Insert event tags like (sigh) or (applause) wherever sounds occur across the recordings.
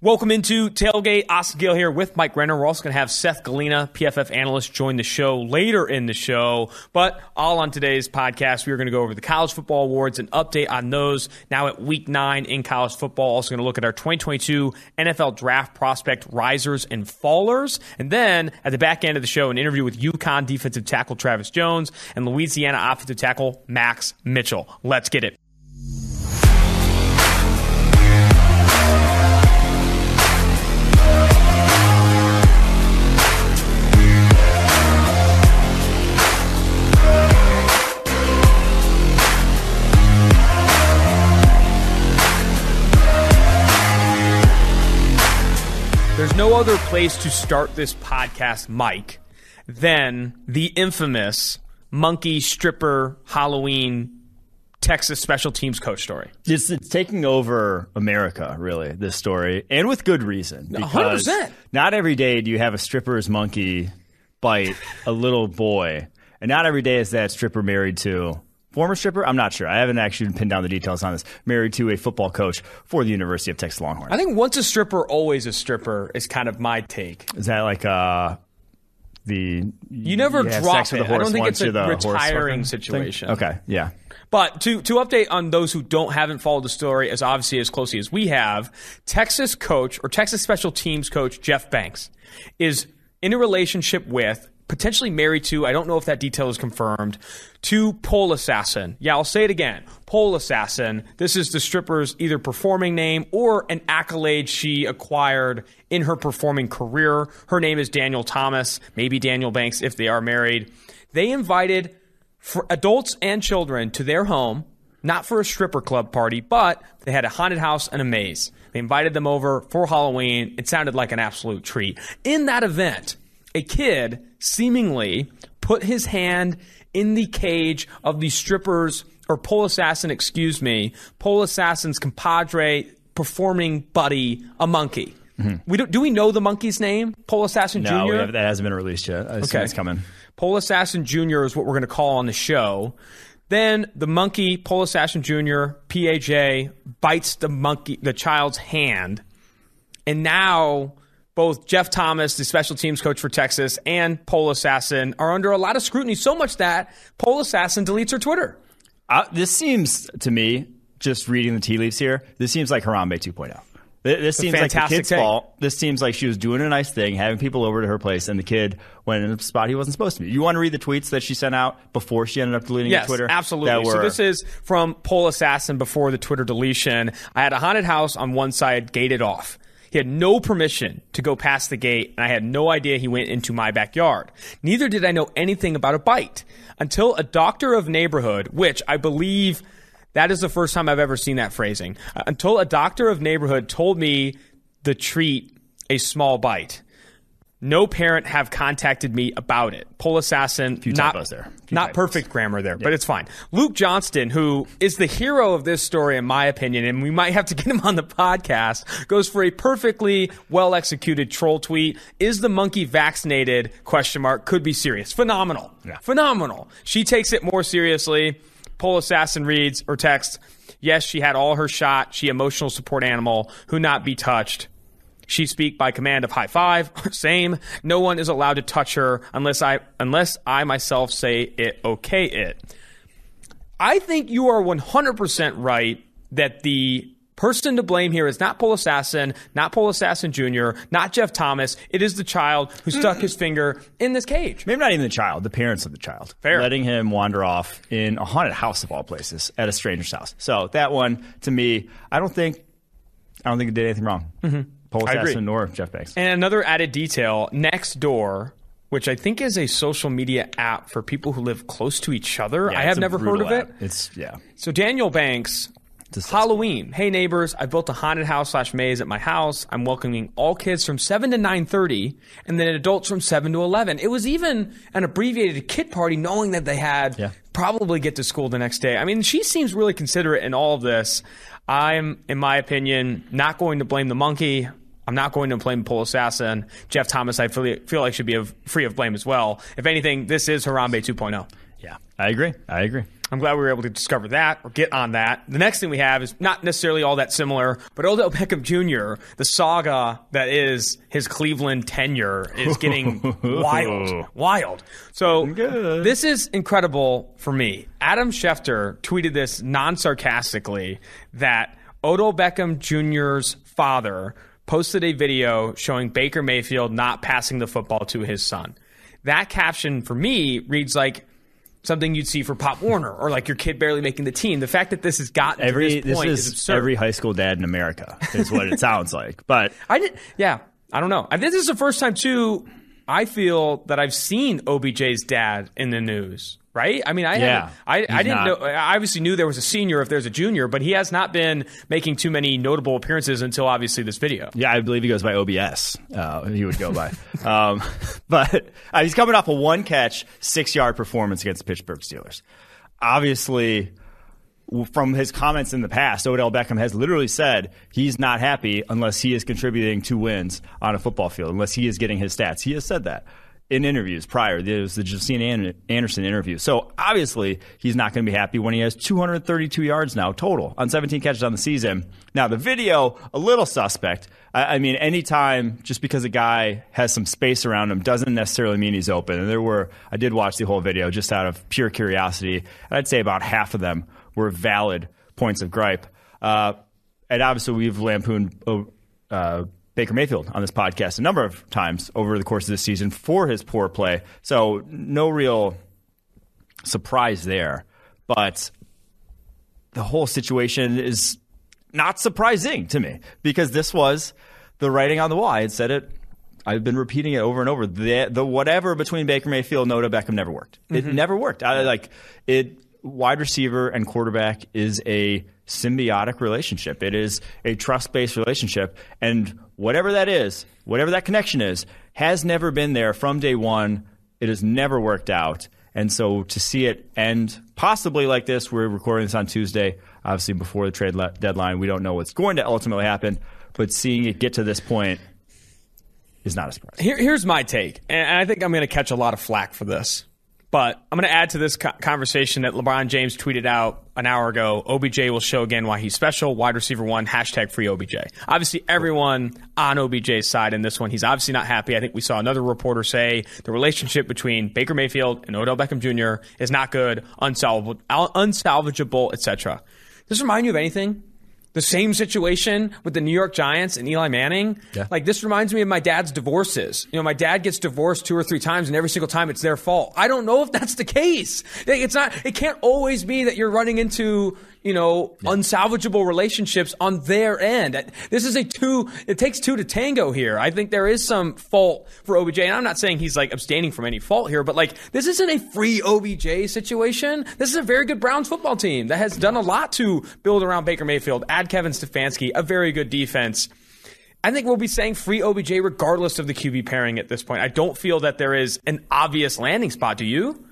Welcome into Tailgate. Austin Gill here with Mike Renner. We're also going to have Seth Galina, PFF analyst, join the show later in the show. But all on today's podcast, we are going to go over the college football awards and update on those now at week nine in college football. Also going to look at our 2022 NFL draft prospect risers and fallers. And then at the back end of the show, an interview with UConn defensive tackle Travis Jones and Louisiana offensive tackle Max Mitchell. Let's get it. No other place to start this podcast, Mike, than the infamous monkey stripper Halloween Texas special teams coach story. It's, it's taking over America, really, this story, and with good reason. Because 100%. Not every day do you have a stripper's monkey bite a little boy, and not every day is that stripper married to former stripper. I'm not sure. I haven't actually pinned down the details on this. Married to a football coach for the University of Texas Longhorns. I think once a stripper, always a stripper is kind of my take. Is that like uh, the you never yeah, drop sex with it? the horse I don't think it's a you're the horse retiring situation. Okay, yeah. But to, to update on those who don't haven't followed the story as obviously as closely as we have, Texas coach or Texas special teams coach Jeff Banks is in a relationship with potentially married to, I don't know if that detail is confirmed, to Pole Assassin. Yeah, I'll say it again. Pole Assassin. This is the stripper's either performing name or an accolade she acquired in her performing career. Her name is Daniel Thomas, maybe Daniel Banks if they are married. They invited for adults and children to their home, not for a stripper club party, but they had a haunted house and a maze. They invited them over for Halloween. It sounded like an absolute treat. In that event, a kid seemingly put his hand in the cage of the strippers or pole assassin, excuse me, pole assassin's compadre performing buddy, a monkey. Mm-hmm. We do, do we know the monkey's name? Pole Assassin No, Jr.? have, that hasn't been released yet. Okay. it's coming. Pole Assassin Jr. is what we're going to call on the show. Then the monkey, Pole Assassin Jr., PAJ, bites the monkey, the child's hand. And now both Jeff Thomas, the special teams coach for Texas, and Pole Assassin are under a lot of scrutiny, so much that Pole Assassin deletes her Twitter. Uh, this seems to me, just reading the tea leaves here, this seems like Harambe 2.0. This seems like the kid's take. fault. This seems like she was doing a nice thing, having people over to her place, and the kid went in a spot he wasn't supposed to be. You want to read the tweets that she sent out before she ended up deleting Yes, her Twitter? absolutely. Were, so this is from Pole Assassin before the Twitter deletion. I had a haunted house on one side gated off. He had no permission to go past the gate, and I had no idea he went into my backyard. Neither did I know anything about a bite until a doctor of neighborhood, which I believe that is the first time I've ever seen that phrasing, until a doctor of neighborhood told me the treat a small bite. No parent have contacted me about it. Pole Assassin, Few not, there. Few not typos. perfect grammar there, but it's fine. Luke Johnston, who is the hero of this story, in my opinion, and we might have to (laughs) get him on the podcast, goes for a perfectly well executed troll tweet. Is the monkey vaccinated? Question mark. Could be serious. Phenomenal. Yeah. Phenomenal. She takes it more seriously. Pole Assassin reads or texts, Yes, she had all her shot. She emotional support animal who not be touched. She speak by command of high five. (laughs) Same. No one is allowed to touch her unless I unless I myself say it okay it. I think you are 100% right that the person to blame here is not Pole Assassin, not Pole Assassin Jr., not Jeff Thomas. It is the child who stuck his (laughs) finger in this cage. Maybe not even the child, the parents of the child. Fair. Letting him wander off in a haunted house of all places at a stranger's house. So that one, to me, I don't think I don't think it did anything wrong. Mm-hmm. Paul. Assassin nor Jeff Banks. And another added detail Nextdoor, which I think is a social media app for people who live close to each other. Yeah, I have never heard of it. app. It's yeah. So Daniel Banks. Halloween. Hey neighbors, I built a haunted house slash maze at my house. I'm welcoming all kids from seven to nine thirty, and then adults from seven to eleven. It was even an abbreviated kid party, knowing that they had Yeah. probably get to school the next day. I mean, she seems really considerate in all of this. I'm, in my opinion, not going to blame the monkey. I'm not going to blame Pole Assassin. Jeff Thomas, I feel, feel like should be of, free of blame as well. If anything, this is Harambe 2.0. Yeah, I agree. I agree. I'm glad we were able to discover that or get on that. The next thing we have is not necessarily all that similar, but Odell Beckham Jr., the saga that is his Cleveland tenure, is getting (laughs) wild. Wild. So this is incredible for me. Adam Schefter tweeted this non sarcastically that Odell Beckham Jr.'s father posted a video showing Baker Mayfield not passing the football to his son. That caption for me reads like something you'd see for Pop Warner or like your kid barely making the team. The fact that this has gotten Every to this point this is, is every high school dad in America is what it (laughs) sounds like. But I did, yeah, I don't know. I this is the first time too. I feel that I've seen OBJ's dad in the news. Right? I mean, I Yeah, I, I didn't not. know. I obviously knew there was a senior if there's a junior, but he has not been making too many notable appearances until obviously this video. Yeah, I believe he goes by OBS. Uh, he would go by. (laughs) um, but uh, he's coming off a one catch, six yard performance against the Pittsburgh Steelers. Obviously, from his comments in the past, Odell Beckham has literally said he's not happy unless he is contributing to wins on a football field, unless he is getting his stats. He has said that in interviews prior. There was the Justine Anderson interview. So obviously, he's not going to be happy when he has 232 yards now total on 17 catches on the season. Now, the video, a little suspect. I, I mean, anytime just because a guy has some space around him doesn't necessarily mean he's open. And there were, I did watch the whole video just out of pure curiosity. And I'd say about half of them were valid points of gripe. Uh, and obviously, we've lampooned uh, Baker Mayfield on this podcast a number of times over the course of this season for his poor play. So, no real surprise there. But the whole situation is not surprising to me because this was the writing on the wall. I had said it. I've been repeating it over and over. The, the whatever between Baker Mayfield and Odell Beckham never worked. It mm-hmm. never worked. I, like it. Wide receiver and quarterback is a symbiotic relationship. It is a trust based relationship, and whatever that is, whatever that connection is, has never been there from day one. It has never worked out. And so to see it end possibly like this, we're recording this on Tuesday, obviously before the trade le- deadline. We don't know what's going to ultimately happen, but seeing it get to this point is not a surprise. Here, here's my take, and I think I'm going to catch a lot of flack for this. But I'm going to add to this co- conversation that LeBron James tweeted out an hour ago. OBJ will show again why he's special. Wide receiver one, hashtag free OBJ. Obviously, everyone on OBJ's side in this one. He's obviously not happy. I think we saw another reporter say the relationship between Baker Mayfield and Odell Beckham Jr. is not good, unsalvageable, unsalvageable etc. Does this remind you of anything? The same situation with the New York Giants and Eli Manning. Yeah. Like this reminds me of my dad's divorces. You know, my dad gets divorced two or three times, and every single time it's their fault. I don't know if that's the case. It's not. It can't always be that you're running into you know unsalvageable relationships on their end. This is a two. It takes two to tango here. I think there is some fault for OBJ, and I'm not saying he's like abstaining from any fault here, but like this isn't a free OBJ situation. This is a very good Browns football team that has done a lot to build around Baker Mayfield. Add Kevin Stefanski, a very good defense. I think we'll be saying free OBJ regardless of the QB pairing at this point. I don't feel that there is an obvious landing spot. Do you?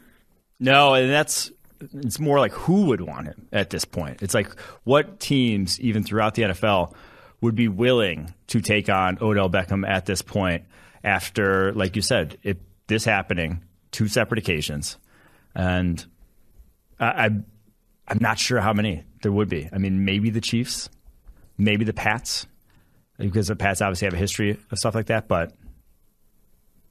No, and that's it's more like who would want him at this point. It's like what teams, even throughout the NFL, would be willing to take on Odell Beckham at this point after, like you said, it, this happening two separate occasions, and I, I, I'm not sure how many there would be. I mean, maybe the Chiefs, maybe the Pats, because the Pats obviously have a history of stuff like that, but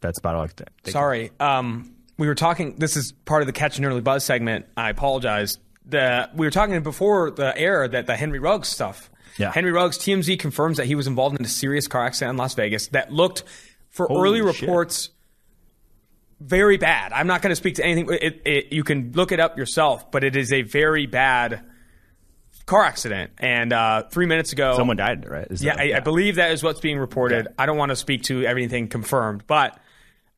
that's about all I can. Sorry. Um, we were talking. This is part of the Catch and Early Buzz segment. I apologize. The, we were talking before the air that the Henry Ruggs stuff. Yeah. Henry Ruggs, TMZ confirms that he was involved in a serious car accident in Las Vegas that looked, for Holy early shit. reports, very bad. I'm not going to speak to anything. It, it, you can look it up yourself, but it is a very bad car accident. And uh, three minutes ago, Someone died, right? Is yeah, that- I, I believe that is what's being reported. I don't want to speak to everything confirmed, but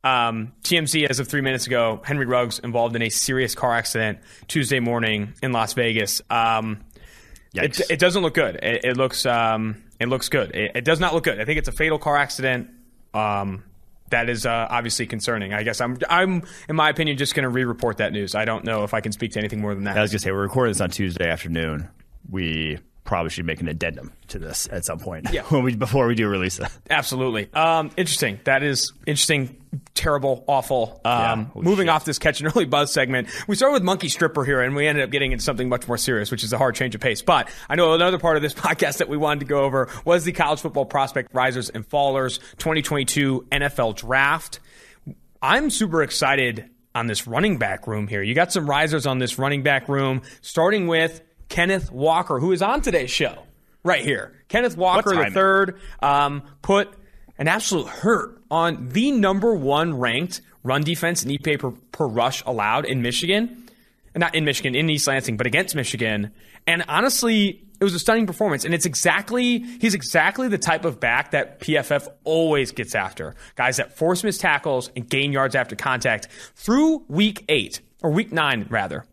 um, TMZ, as of three minutes ago, Henry Ruggs involved in a serious car accident Tuesday morning in Las Vegas. Um, it, it doesn't look good. It, it looks um, it looks good. It, it does not look good. I think it's a fatal car accident. Um, that is uh, obviously concerning. I guess I'm I'm in my opinion just going to re-report that news. I don't know if I can speak to anything more than that. I was gonna say we're recording this on Tuesday afternoon. We probably should make an addendum to this at some point. Yeah. (laughs) when we before we do release it. Absolutely. Um, interesting. That is interesting. Terrible. Awful. Um, Yeah, moving shit. off this catch and early buzz segment, we started with Monkey Stripper here, and we ended up getting into something much more serious, which is a hard change of pace. But I know another part of this (laughs) podcast that we wanted to go over was the college football prospect risers and fallers 2022 NFL draft. I'm super excited on this running back room here. You got some risers on this running back room, starting with Kenneth Walker, who is on today's show right here. Kenneth Walker, the third, um, put an absolute hurt on the number one ranked run defense in EPA per, per rush allowed in Michigan. Not in Michigan, in East Lansing, but against Michigan. And honestly, it was a stunning performance. And it's exactly, he's exactly the type of back that PFF always gets after. Guys that force missed tackles and gain yards after contact. Through week eight, or week nine, rather,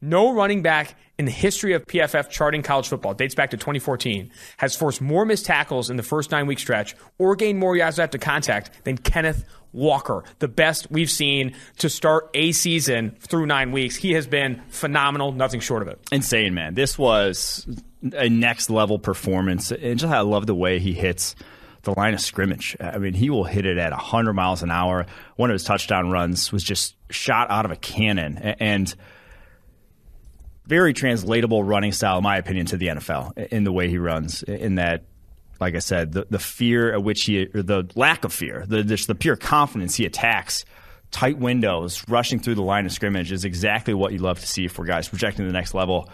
no running back in the history of PFF charting college football, dates back to 2014, has forced more missed tackles in the first nine week stretch or gained more yards after contact than Kenneth Walker, the best we've seen to start a season through nine weeks. He has been phenomenal, nothing short of it. Insane, man. This was a next level performance. And just I love the way he hits the line of scrimmage. I mean, he will hit it at 100 miles an hour. One of his touchdown runs was just shot out of a cannon. And very translatable running style, in my opinion, to the NFL in the way he runs. In that, like I said, the, the fear at which he, or the lack of fear, the, just the pure confidence he attacks tight windows, rushing through the line of scrimmage is exactly what you love to see for guys projecting to the next level.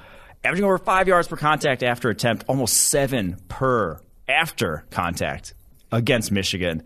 Averaging over five yards per contact after attempt, almost seven per after contact against Michigan.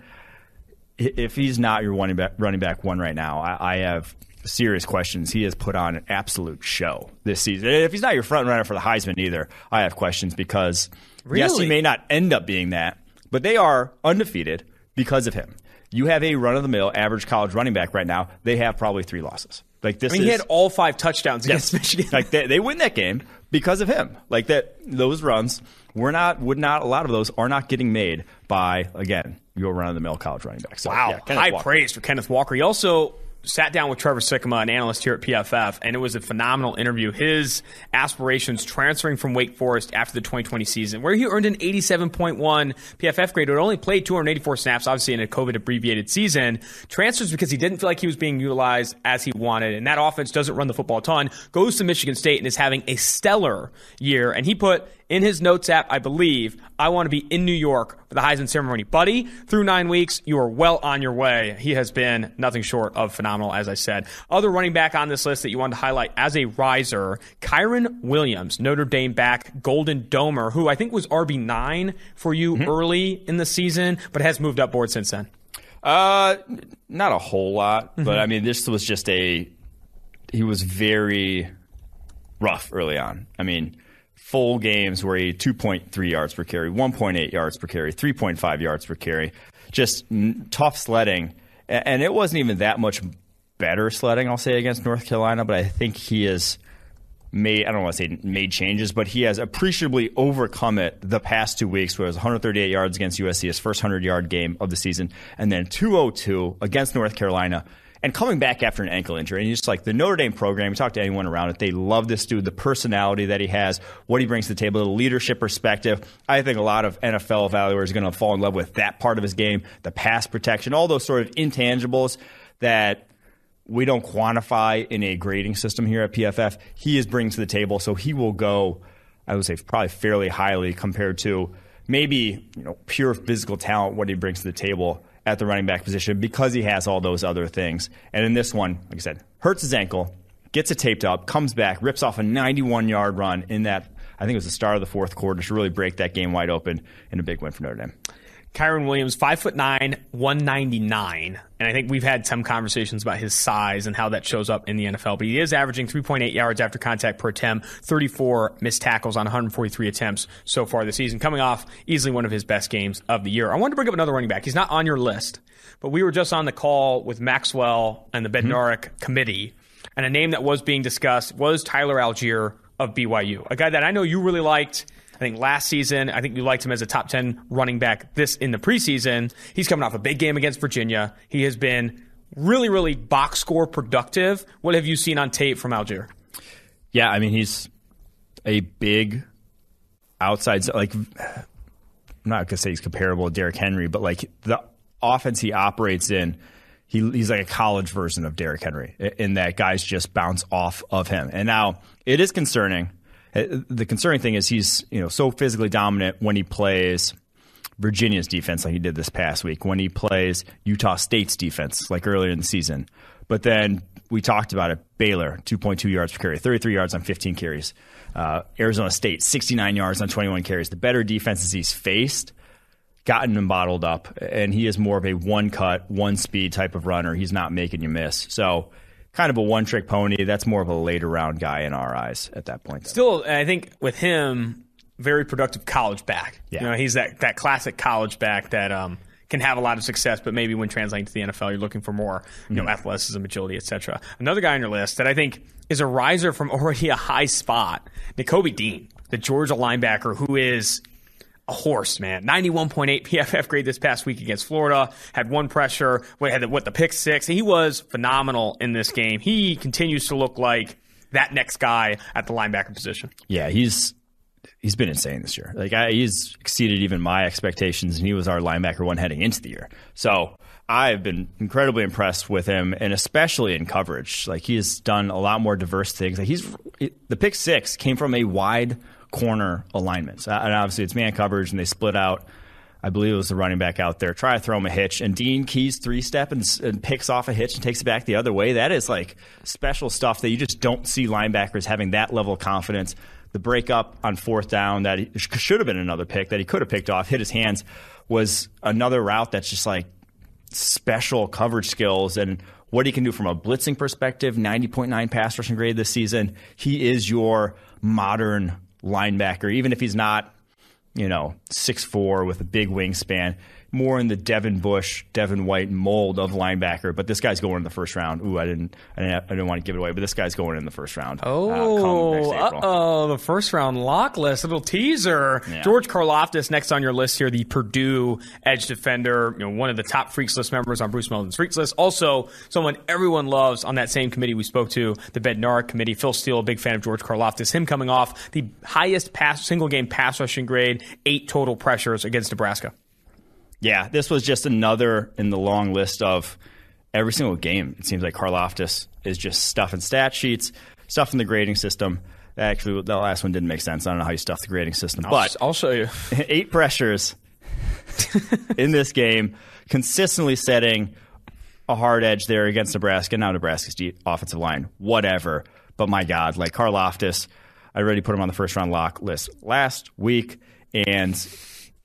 If he's not your running back, running back one right now, I, I have serious questions. He has put on an absolute show this season. If he's not your front runner for the Heisman either, I have questions because yes, he may not end up being that, but they are undefeated because of him. You have a run of the mill average college running back right now. They have probably three losses. Like this I mean, he had all five touchdowns against (laughs) Michigan. like they, they win that game because of him. Like that, those runs were not would not a lot of those are not getting made by again your run of the mill college running back. So, Wow, yeah, Kenneth high Walker. praise for Kenneth Walker. He also sat down with Trevor Sikkema, an analyst here at PFF, and it was a phenomenal interview. His aspirations transferring from Wake Forest after the 2020 season, where he earned an 87.1 PFF grade, but only played 284 snaps, obviously in a COVID abbreviated season, transfers because he didn't feel like he was being utilized as he wanted, and that offense doesn't run the football a ton. Goes to Michigan State and is having a stellar year, and he put in his notes app, I believe, I want to be in New York for the Heisman ceremony. Buddy, through nine weeks, you are well on your way. He has been nothing short of phenomenal, as I said. Other running back on this list that you wanted to highlight as a riser, Kyren Williams, Notre Dame back, Golden Domer, who I think was RB9 for you early in the season, but has moved up board since then. Uh, not a whole lot, Mm-hmm. but I mean, this was just a. He was very rough early on. I mean, full games where he 2.3 yards per carry, 1.8 yards per carry, 3.5 yards per carry, just n- tough sledding, A- and it wasn't even that much better sledding. I'll say against North Carolina, but I think he has made I don't want to say made changes, but he has appreciably overcome it the past two weeks, where it was 138 yards against USC, his first 100 yard game of the season, and then 202 against North Carolina. And coming back after an ankle injury, and just like the Notre Dame program, you talk to anyone around it, they love this dude, the personality that he has, what he brings to the table, the leadership perspective. I think a lot of NFL evaluators are going to fall in love with that part of his game, the pass protection, all those sort of intangibles that we don't quantify in a grading system here at PFF. He is bringing to the table, so he will go, I would say, probably fairly highly compared to maybe you know pure physical talent, what he brings to the table at the running back position because he has all those other things. And in this one, like I said, hurts his ankle, gets it taped up, comes back, rips off a 91 yard run in that. I think it was the start of the fourth quarter to really break that game wide open in a big win for Notre Dame. Kyren Williams, five foot nine, one ninety nine, and I think we've had some conversations about his size and how that shows up in the NFL. But he is averaging three point eight yards after contact per attempt, thirty four missed tackles on one hundred forty three attempts so far this season, coming off easily one of his best games of the year. I wanted to bring up another running back. He's not on your list, but we were just on the call with Maxwell and the mm-hmm. Bednarik committee, and a name that was being discussed was Tyler Allgeier of BYU, a guy that I know you really liked. I think last season, I think you liked him as a top 10 running back this in the preseason. He's coming off a big game against Virginia. He has been really, really box score productive. What have you seen on tape from Allgeier? Yeah, I mean he's a big outside, like I'm not gonna say he's comparable to Derrick Henry, but like the offense he operates in, he, he's like a college version of Derrick Henry in that guys just bounce off of him. And now it is concerning. Uh, the concerning thing is he's you know so physically dominant when he plays Virginia's defense like he did this past week, when he plays Utah State's defense like earlier in the season. But then we talked about it. Baylor, 2.2 yards per carry, 33 yards on 15 carries. Uh, Arizona State, 69 yards on 21 carries. The better defenses he's faced, gotten him bottled up, and he is more of a one cut, one speed type of runner. He's not making you miss. So, kind of a one trick pony. That's more of a later round guy in our eyes at that point. Still, I think with him, very productive college back. Yeah. You know, he's that, that classic college back that um, can have a lot of success, but maybe when translating to the NFL, you're looking for more, you know, Mm-hmm. athleticism, agility, etc. Another guy on your list that I think is a riser from (laughs) already a high spot, Nakobe Dean, the Georgia linebacker who is a horse, man. 91.8 PFF grade this past week against Florida. Had one pressure. Had the, what the pick six? He was phenomenal in this game. He continues to look like that next guy at the linebacker position. Yeah, he's he's been insane this year. Like I, he's exceeded even my expectations, and he was our linebacker one heading into the year. So I've been incredibly impressed with him, and especially in coverage. Like he has done a lot more diverse things. Like he's the pick six came from a wide corner alignments. Uh, and obviously it's man coverage, and they split out. I believe it was the running back out there. Try to throw him a hitch, and Dean keys three step and, and picks off a hitch and takes it back the other way. That is like special stuff that you just don't see linebackers having that level of confidence the breakup on fourth down that he, should have been another pick that he could have picked off, hit his hands, was another route that's just like special coverage skills and what he can do from a blitzing perspective. 90.9 pass rushing grade this season. He is your modern linebacker, even if he's not, you know, 6'4 with a big wingspan more in the Devin Bush, Devin White mold of linebacker, but this guy's going in the first round. Ooh, I didn't, I didn't, I didn't want to give it away, but this guy's going in the first round. Oh, uh oh, the first round lock list, little teaser. Yeah. George Karlaftis next on your list here, the Purdue edge defender, you know, one of the top Freaks List members on Bruce Feldman's Freaks List. Also, someone everyone loves on that same committee we spoke to, the Bednarik committee. Phil Steele, a big fan of George Karlaftis. Him coming off the highest pass single game pass rushing grade, eight total pressures against Nebraska. Yeah, this was just another in the long list of every single game. It seems like Karlaftis is just stuffing stat sheets, stuffing the grading system. Actually, the last one didn't make sense. I don't know how you stuff the grading system, I'll, but I'll show you. (laughs) eight pressures (laughs) in this game, consistently setting a hard edge there against Nebraska. Now Nebraska's deep offensive line, whatever. But my God, like Karlaftis, I already put him on the first round lock list last week, and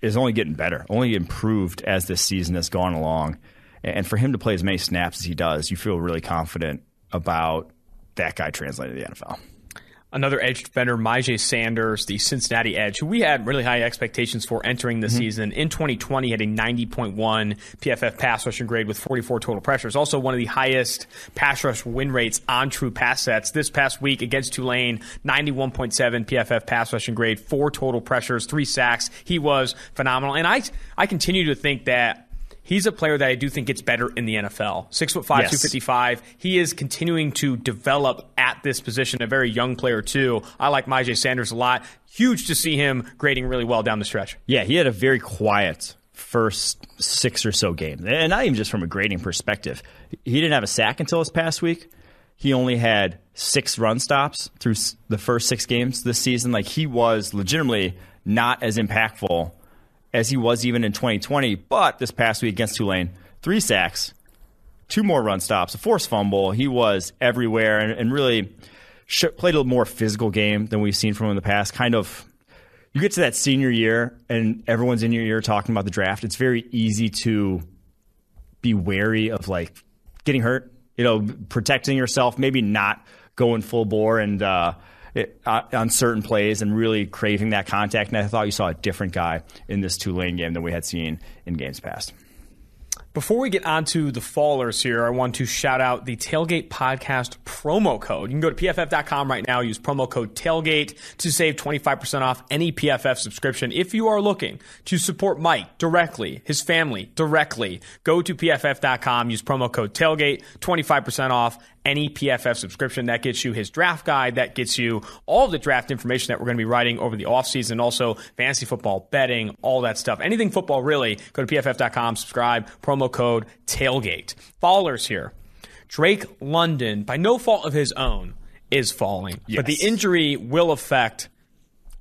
is only getting better, only improved as this season has gone along. And for him to play as many snaps as he does, you feel really confident about that guy translating to the NFL. Another edge defender, Myjai Sanders, the Cincinnati edge, who we had really high expectations for entering the mm-hmm. season. In 2020, had a 90.1 PFF pass rushing grade with 44 total pressures. Also one of the highest pass rush win rates on true pass sets. This past week against Tulane, 91.7 PFF pass rushing grade, four total pressures, three sacks. He was phenomenal. And I, I continue to think that He's a player that I do think gets better in the NFL. Six foot five, Yes. two fifty five. He is continuing to develop at this position. A very young player too. I like Myjai Sanders a lot. Huge to see him grading really well down the stretch. Yeah, he had a very quiet first six or so games, and not even just from a grading perspective. He didn't have a sack until this past week. He only had six run stops through the first six games this season. Like he was legitimately not as impactful as he was even in 2020. But this past week against Tulane, three sacks, two more run stops, a forced fumble. He was everywhere and, and really sh- played a more physical game than we've seen from him in the past. Kind of you get to that senior year and everyone's in your ear talking about the draft, it's very easy to be wary of like getting hurt, you know, protecting yourself, maybe not going full bore and uh, it, uh, on certain plays and really craving that contact. And I thought you saw a different guy in this Tulane game than we had seen in games past. Before we get on to the fallers here, I want to shout out the Tailgate Podcast promo code. You can go to pff.com right now, use promo code TAILGATE to save 25% off any PFF subscription. If you are looking to support Mike directly, his family directly, go to pff.com, use promo code TAILGATE, 25% off any PFF subscription. That gets you his draft guide. That gets you all the draft information that we're going to be writing over the offseason. Also, fantasy football, betting, all that stuff. Anything football, really. Go to pff.com, subscribe, promo code tailgate. Fallers here. Drake London, by no fault of his own, is falling. Yes. But the injury will affect,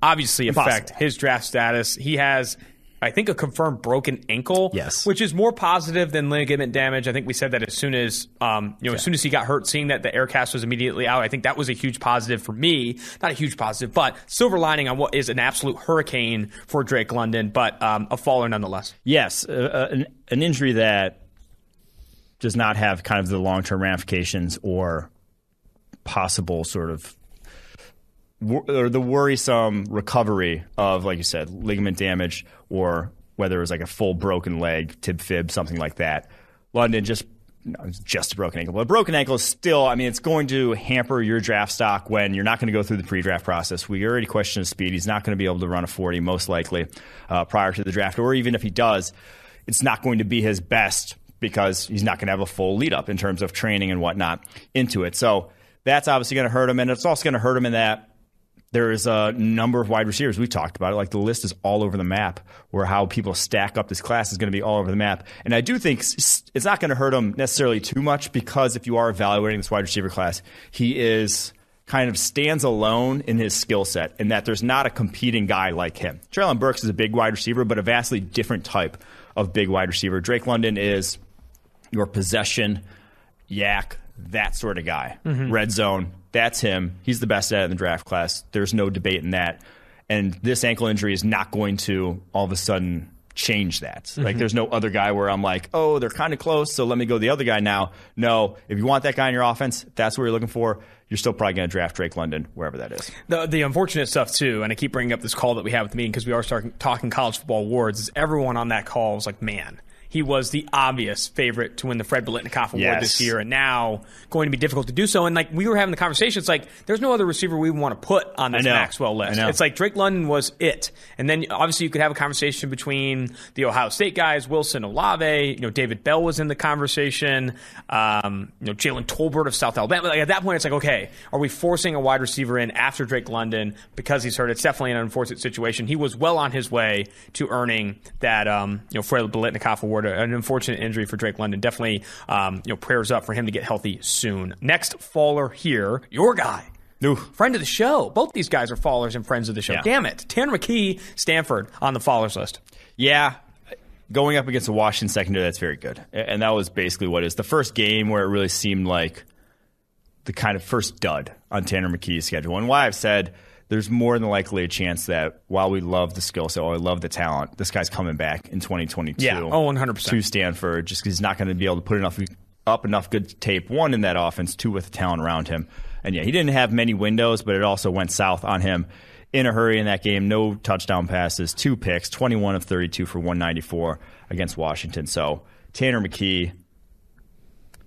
obviously, affect Impossible. his draft status. He has. I think a confirmed broken ankle, Yes. which is more positive than ligament damage. I think we said that as soon as um, you know, as soon as he got hurt, seeing that the air cast was immediately out, I think that was a huge positive for me. Not a huge positive, but silver lining on what is an absolute hurricane for Drake London, but um, a faller nonetheless. Yes, uh, uh, an, an injury that does not have kind of the long term ramifications or possible sort of or the worrisome recovery of, like you said, ligament damage or whether it was like a full broken leg, tib fib, something like that. London just no, it's just a broken ankle. But a broken ankle is still, I mean, it's going to hamper your draft stock when you're not going to go through the pre draft process. We already questioned his speed. He's not going to be able to run a 40, most likely, uh, prior to the draft. Or even if he does, it's not going to be his best because he's not going to have a full lead up in terms of training and whatnot into it. So that's obviously going to hurt him. And it's also going to hurt him in that there is a number of wide receivers. We talked about it. Like the list is all over the map, where how people stack up this class is going to be all over the map. And I do think it's not going to hurt him necessarily too much because if you are evaluating this wide receiver class, he is kind of stands alone in his skill set in that there's not a competing guy like him. Treylon Burks is a big wide receiver, but a vastly different type of big wide receiver. Drake London is your possession, YAC, that sort of guy. Mm-hmm. Red zone, that's him. He's the best at it in the draft class. There's no debate in that. And this ankle injury is not going to all of a sudden change that. Like mm-hmm. there's no other guy where I'm like, oh, they're kind of close, so let me go the other guy now. No, if you want that guy in your offense, that's what you're looking for. You're still probably going to draft Drake London wherever that is. The, the unfortunate stuff too, and I keep bringing up this call that we had with the meeting because we are starting, talking college football awards. Is everyone on that call was like, man, he was the obvious favorite to win the Fred Biletnikoff Award Yes. this year, and now going to be difficult to do so. And like we were having the conversation, it's like there's no other receiver we want to put on this Maxwell list. It's like Drake London was it, and then obviously you could have a conversation between the Ohio State guys, Wilson Olave, you know, David Bell was in the conversation, um, you know, Jalen Tolbert of South Alabama. Like at that point, it's like, okay, are we forcing a wide receiver in after Drake London because he's hurt? It's definitely an unfortunate situation. He was well on his way to earning that, um, you know, Fred Biletnikoff Award. An unfortunate injury for Drake London. Definitely, um, you know, prayers up for him to get healthy soon. Next faller here, your guy. Ooh. Friend of the show. Both these guys are fallers and friends of the show. Yeah. Damn it. Tanner McKee, Stanford on the fallers list. Yeah, going up against the Washington secondary, that's very good. And that was basically what is. The first game where it really seemed like the kind of first dud on Tanner McKee's schedule. And why I've said there's more than likely a chance that while we love the skill set, while we love the talent, this guy's coming back in 2022. Yeah. Oh, 100%. To Stanford, just because he's not going to be able to put enough up enough good tape, one, in that offense, two, with the talent around him. And yeah, he didn't have many windows, but it also went south on him in a hurry in that game. No touchdown passes, two picks, 21 of 32 for 194 against Washington. So Tanner McKee,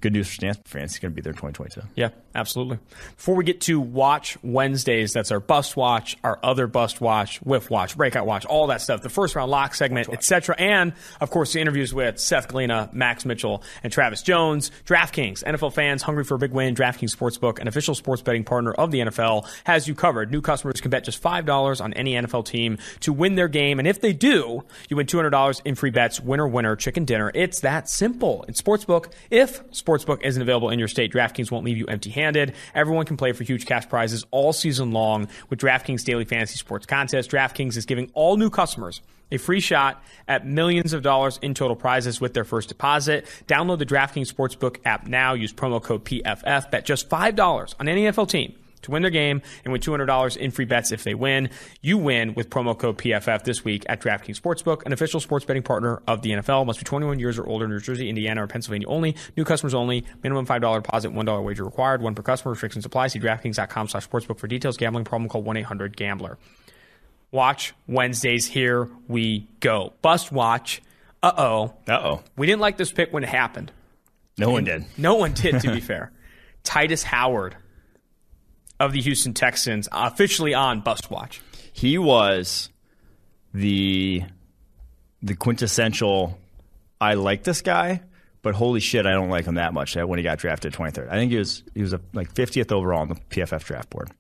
good news for Stanford fans. He's going to be there in 2022. Yeah, absolutely. Before we get to Watch Wednesdays, that's our Bust Watch, our other Bust Watch, Whiff Watch, Breakout Watch, all that stuff, the first round lock segment, etc. And, of course, the interviews with Seth Galina, Max Mitchell, and Travis Jones. DraftKings, NFL fans hungry for a big win. DraftKings Sportsbook, an official sports betting partner of the NFL, has you covered. New customers can bet just $5 on any NFL team to win their game. And if they do, you win $200 in free bets, winner, winner, chicken dinner. It's that simple. It's Sportsbook. If Sportsbook isn't available in your state, DraftKings won't leave you empty handed. Everyone can play for huge cash prizes all season long with DraftKings Daily Fantasy Sports Contest. DraftKings is giving all new customers a free shot at millions of dollars in total prizes with their first deposit. Download the DraftKings Sportsbook app now. Use promo code PFF. Bet just $5 on any NFL team to win their game and win $200 in free bets if they win. You win with promo code PFF this week at DraftKings Sportsbook, an official sports betting partner of the NFL. Must be 21 years or older, New Jersey, Indiana, or Pennsylvania only. New customers only. Minimum $5 deposit, $1 wager required. One per customer. Restrictions apply. See DraftKings.com slash sportsbook for details. Gambling problem, call 1-800-GAMBLER. Watch Wednesdays. Here we go. Bust watch. Uh oh. Uh oh. We didn't like this pick when it happened. No one did. No one did, to be (laughs) fair. Tytus Howard of the Houston Texans officially on Bust Watch. He was the the quintessential. I like this guy, but holy shit, I don't like him that much. When he got drafted 23rd, I think he was he was a, like 50th overall on the PFF draft board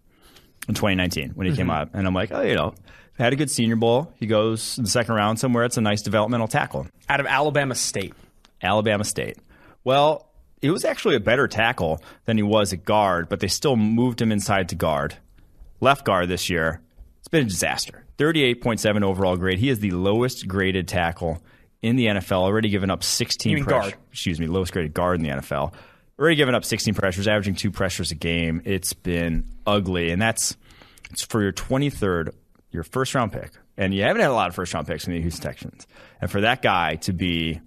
in 2019 when he mm-hmm. came up, and I'm like, oh, you know, had a good Senior Bowl. He goes in the second round somewhere. It's a nice developmental tackle out of Alabama State. Alabama State. Well, he was actually a better tackle than he was at guard, but they still moved him inside to guard. Left guard this year. It's been a disaster. 38.7 overall grade. He is the lowest graded tackle in the NFL. Already given up 16 pressures. Excuse me, lowest graded guard in the NFL. Already given up 16 pressures, averaging two pressures a game. It's been ugly, and that's it's for your 23rd, your first round pick, and you haven't had a lot of first round picks in the Houston Texans. And for that guy to be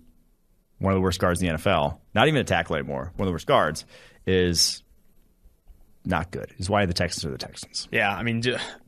one of the worst guards in the NFL, not even a tackle anymore, one of the worst guards, is not good. Is why the Texans are the Texans. Yeah, I mean,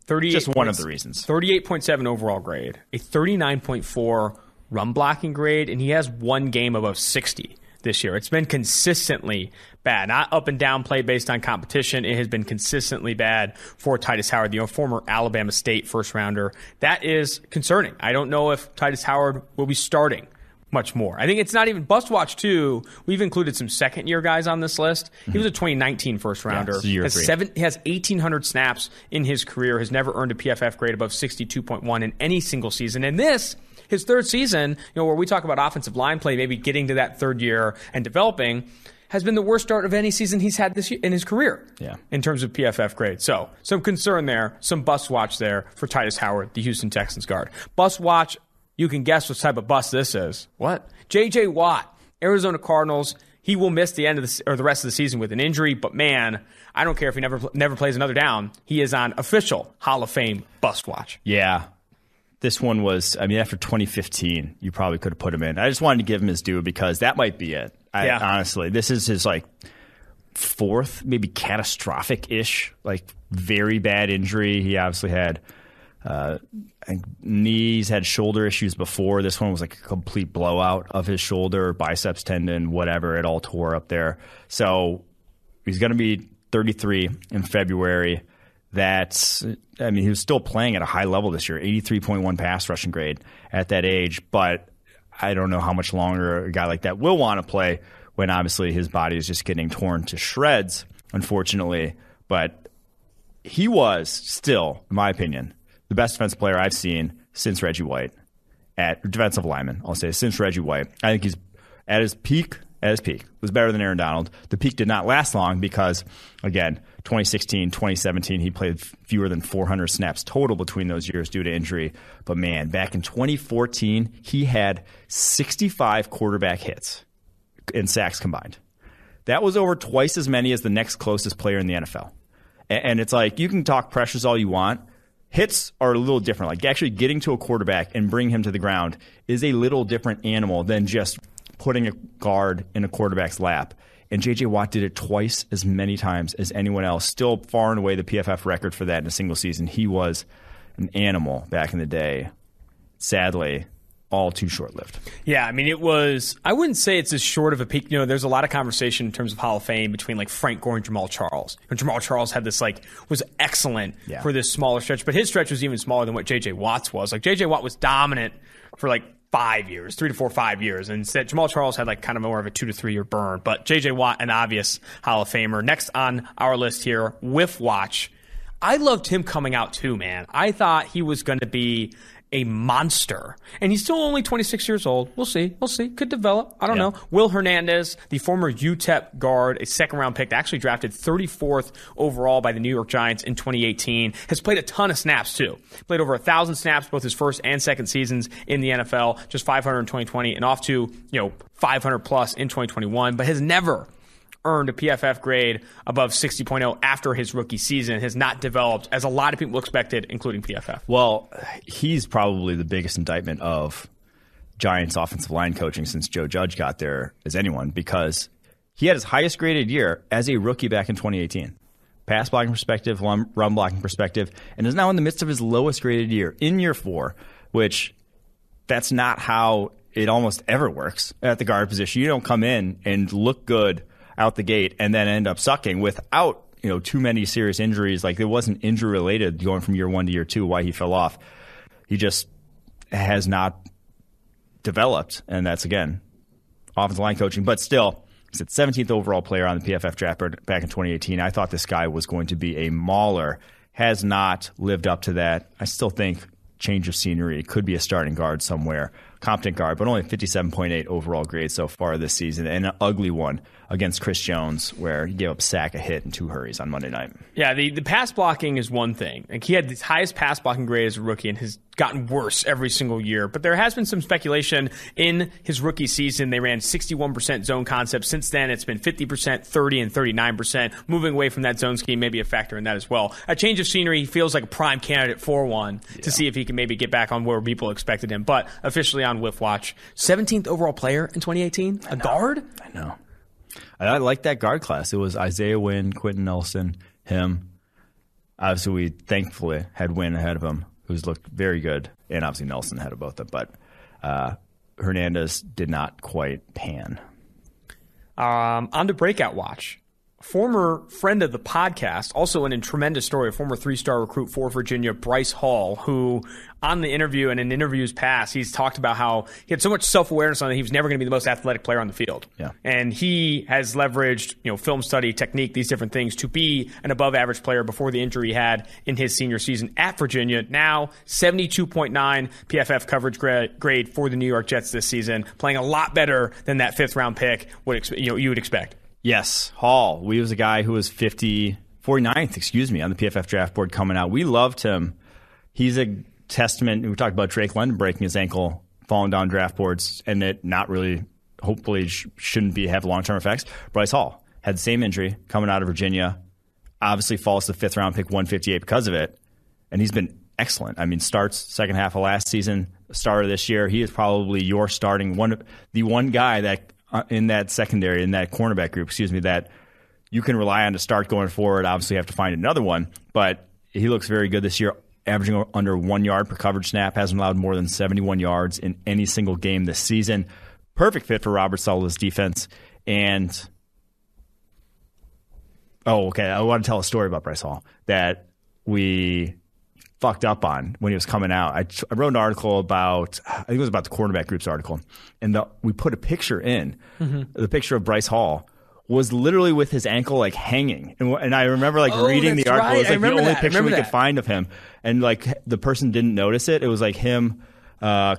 thirty just one of the reasons. Thirty-eight point seven overall grade, a thirty-nine point four run blocking grade, and he has one game above sixty this year. It's been consistently bad, not up and down play based on competition. It has been consistently bad for Tytus Howard, the former Alabama State first rounder. That is concerning. I don't know if Tytus Howard will be starting much more. I think it's not even Bust Watch too. We've included some second year guys on this list. He was a 2019 first rounder. Yeah, has seven he has 1800 snaps in his career. Has never earned a PFF grade above 62.1 in any single season. And this his third season, you know, where we talk about offensive line play, maybe getting to that third year and developing has been the worst start of any season he's had this year, in his career. Yeah. In terms of PFF grade. So, some concern there, some bus watch there for Tytus Howard, the Houston Texans guard. Bus watch you can guess what type of bust this is. What? J.J. Watt, Arizona Cardinals. He will miss the end of the or the rest of the season with an injury, but man, I don't care if he never never plays another down. He is on official Hall of Fame bust watch. Yeah, this one was. I mean, after 2015, you probably could have put him in. I just wanted to give him his due because that might be it. I, yeah. honestly, this is his like fourth, maybe catastrophic ish, like very bad injury. He obviously had uh, knees had shoulder issues before. This one was like a complete blowout of his shoulder, biceps tendon, whatever. It all tore up there. So he's going to be 33 in February. That's, I mean, he was still playing at a high level this year, 83.1 pass rushing grade at that age. But I don't know how much longer a guy like that will want to play when obviously his body is just getting torn to shreds, unfortunately. But he was still, in my opinion, the best defensive player I've seen since Reggie White at defensive lineman. I'll say since Reggie White. I think he's at his peak. At his peak was better than Aaron Donald. The peak did not last long because, again, 2016, 2017, he played fewer than 400 snaps total between those years due to injury. But man, back in 2014, he had 65 quarterback hits in sacks combined. That was over twice as many as the next closest player in the NFL. And it's like you can talk pressures all you want, hits are a little different. Like actually getting to a quarterback and bringing him to the ground is a little different animal than just putting a guard in a quarterback's lap. And J.J. Watt did it twice as many times as anyone else. Still far and away the PFF record for that in a single season. He was an animal back in the day. Sadly, all too short lived. Yeah, I mean, it was, I wouldn't say it's as short of a peak. You know, there's a lot of conversation in terms of Hall of Fame between like Frank Gore and Jamaal Charles. And Jamaal Charles had this, like, was excellent yeah. for this smaller stretch, but his stretch was even smaller than what JJ Watt's was. Like, JJ Watt was dominant for like five years, three to four, five years. And instead, Jamaal Charles had like kind of more of a two to three year burn. But JJ Watt, an obvious Hall of Famer. Next on our list here, Whiff Watch. I loved him coming out too, man. I thought he was going to be a monster. And he's still only 26 years old. We'll see. We'll see. Could develop. I don't yeah. know. Will Hernandez, the former UTEP guard, a second round pick, actually drafted 34th overall by the New York Giants in 2018, has played a ton of snaps too. Played over a thousand snaps both his first and second seasons in the NFL, just 500 in 2020 and off to, you know, 500 plus in 2021, but has never earned a PFF grade above 60.0 after his rookie season has not developed as a lot of people expected, including PFF. Well, he's probably the biggest indictment of Giants offensive line coaching since Joe Judge got there as anyone because he had his highest graded year as a rookie back in 2018. Pass blocking perspective, run blocking perspective, and is now in the midst of his lowest graded year in year four, which that's not how it almost ever works at the guard position. You don't come in and look good out the gate and then end up sucking without you know too many serious injuries. Like it wasn't injury related going from year one to year two why he fell off. He just has not developed, and that's again offensive line coaching. But still, he's at 17th overall player on the PFF draft back in 2018. I thought this guy was going to be a mauler. Has not lived up to that. I still think change of scenery could be a starting guard somewhere competent guard, but only 57.8 overall grade so far this season, and an ugly one against Chris Jones, where he gave up a sack, a hit, and two hurries on Monday night. Yeah, the, the pass blocking is one thing. Like he had the highest pass blocking grade as a rookie and has gotten worse every single year. But there has been some speculation in his rookie season. They ran 61% zone concept. Since then, it's been 50%, 30, and 39%. Moving away from that zone scheme may be a factor in that as well. A change of scenery, he feels like a prime candidate for one yeah. to see if he can maybe get back on where people expected him. But officially on Whiff Watch, 17th overall player in 2018, a guard? I know. I like that guard class. It was Isaiah Wynn, Quenton Nelson, him. Obviously, we thankfully had Wynn ahead of him, who's looked very good, and obviously Nelson ahead of both of them. But uh, Hernandez did not quite pan. Um, on to breakout watch former friend of the podcast, also an in tremendous story, a former three star recruit for Virginia, Bryce Hall, who on the interview and in interviews past, he's talked about how he had so much self awareness on that he was never going to be the most athletic player on the field. Yeah. And he has leveraged, you know, film study, technique, these different things to be an above average player before the injury he had in his senior season at Virginia. Now, 72.9 PFF coverage grade for the New York Jets this season, playing a lot better than that fifth round pick would you know you would expect. Yes, Hall. We was a guy who was 50, 49th, excuse me, on the PFF draft board coming out. We loved him. He's a testament. We talked about Drake London breaking his ankle, falling down draft boards, and it not really, hopefully, sh- shouldn't be have long term effects. Bryce Hall had the same injury coming out of Virginia. Obviously, falls to fifth round pick, 158 because of it, and he's been excellent. I mean, starts second half of last season, starter this year. He is probably your starting one, the one guy that Uh, in that secondary, in that cornerback group, excuse me, that you can rely on to start going forward. Obviously, you have to find another one, but he looks very good this year, averaging under one yard per coverage snap, hasn't allowed more than 71 yards in any single game this season. Perfect fit for Robert Saleh's defense. And, oh, okay, I want to tell a story about Bryce Hall that we fucked up on when he was coming out. I, I, wrote an article about, I think it was about the quarterback group's article, and the, we put a picture in. Mm-hmm. The picture of Bryce Hall was literally with his ankle like hanging, and, and I remember like oh, reading the article. Right. It was like the only that. picture we that. could find of him, and like the person didn't notice it. It was like him. Uh,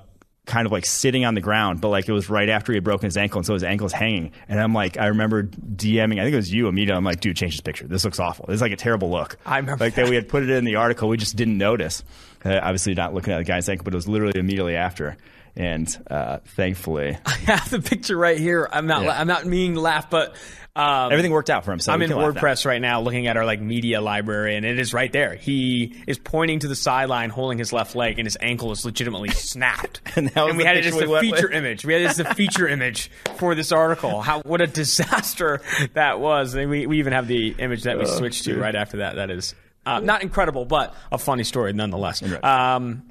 kind of like sitting on the ground, but like it was right after he had broken his ankle, and so his ankle's hanging. And I'm like, I remember DMing, I think it was you immediately. I'm like, dude, change this picture. This looks awful. This is like a terrible look. I remember like that. that we had put it in the article, we just didn't notice. Uh, obviously, not looking at the guy's ankle, but it was literally immediately after. And uh, thankfully, (laughs) I have the picture right here. I'm not. Yeah. I'm not meaning to laugh, but um, everything worked out for him. So I'm in WordPress right now, looking at our like media library, and it is right there. He is pointing to the sideline, holding his left leg, and his ankle is legitimately (laughs) snapped. and, and we had it as the feature with. image. We had it as the feature (laughs) image for this article. How what a disaster that was. And we we even have the image that we oh, switched to right after that. That is uh, not incredible, but a funny story nonetheless. Um,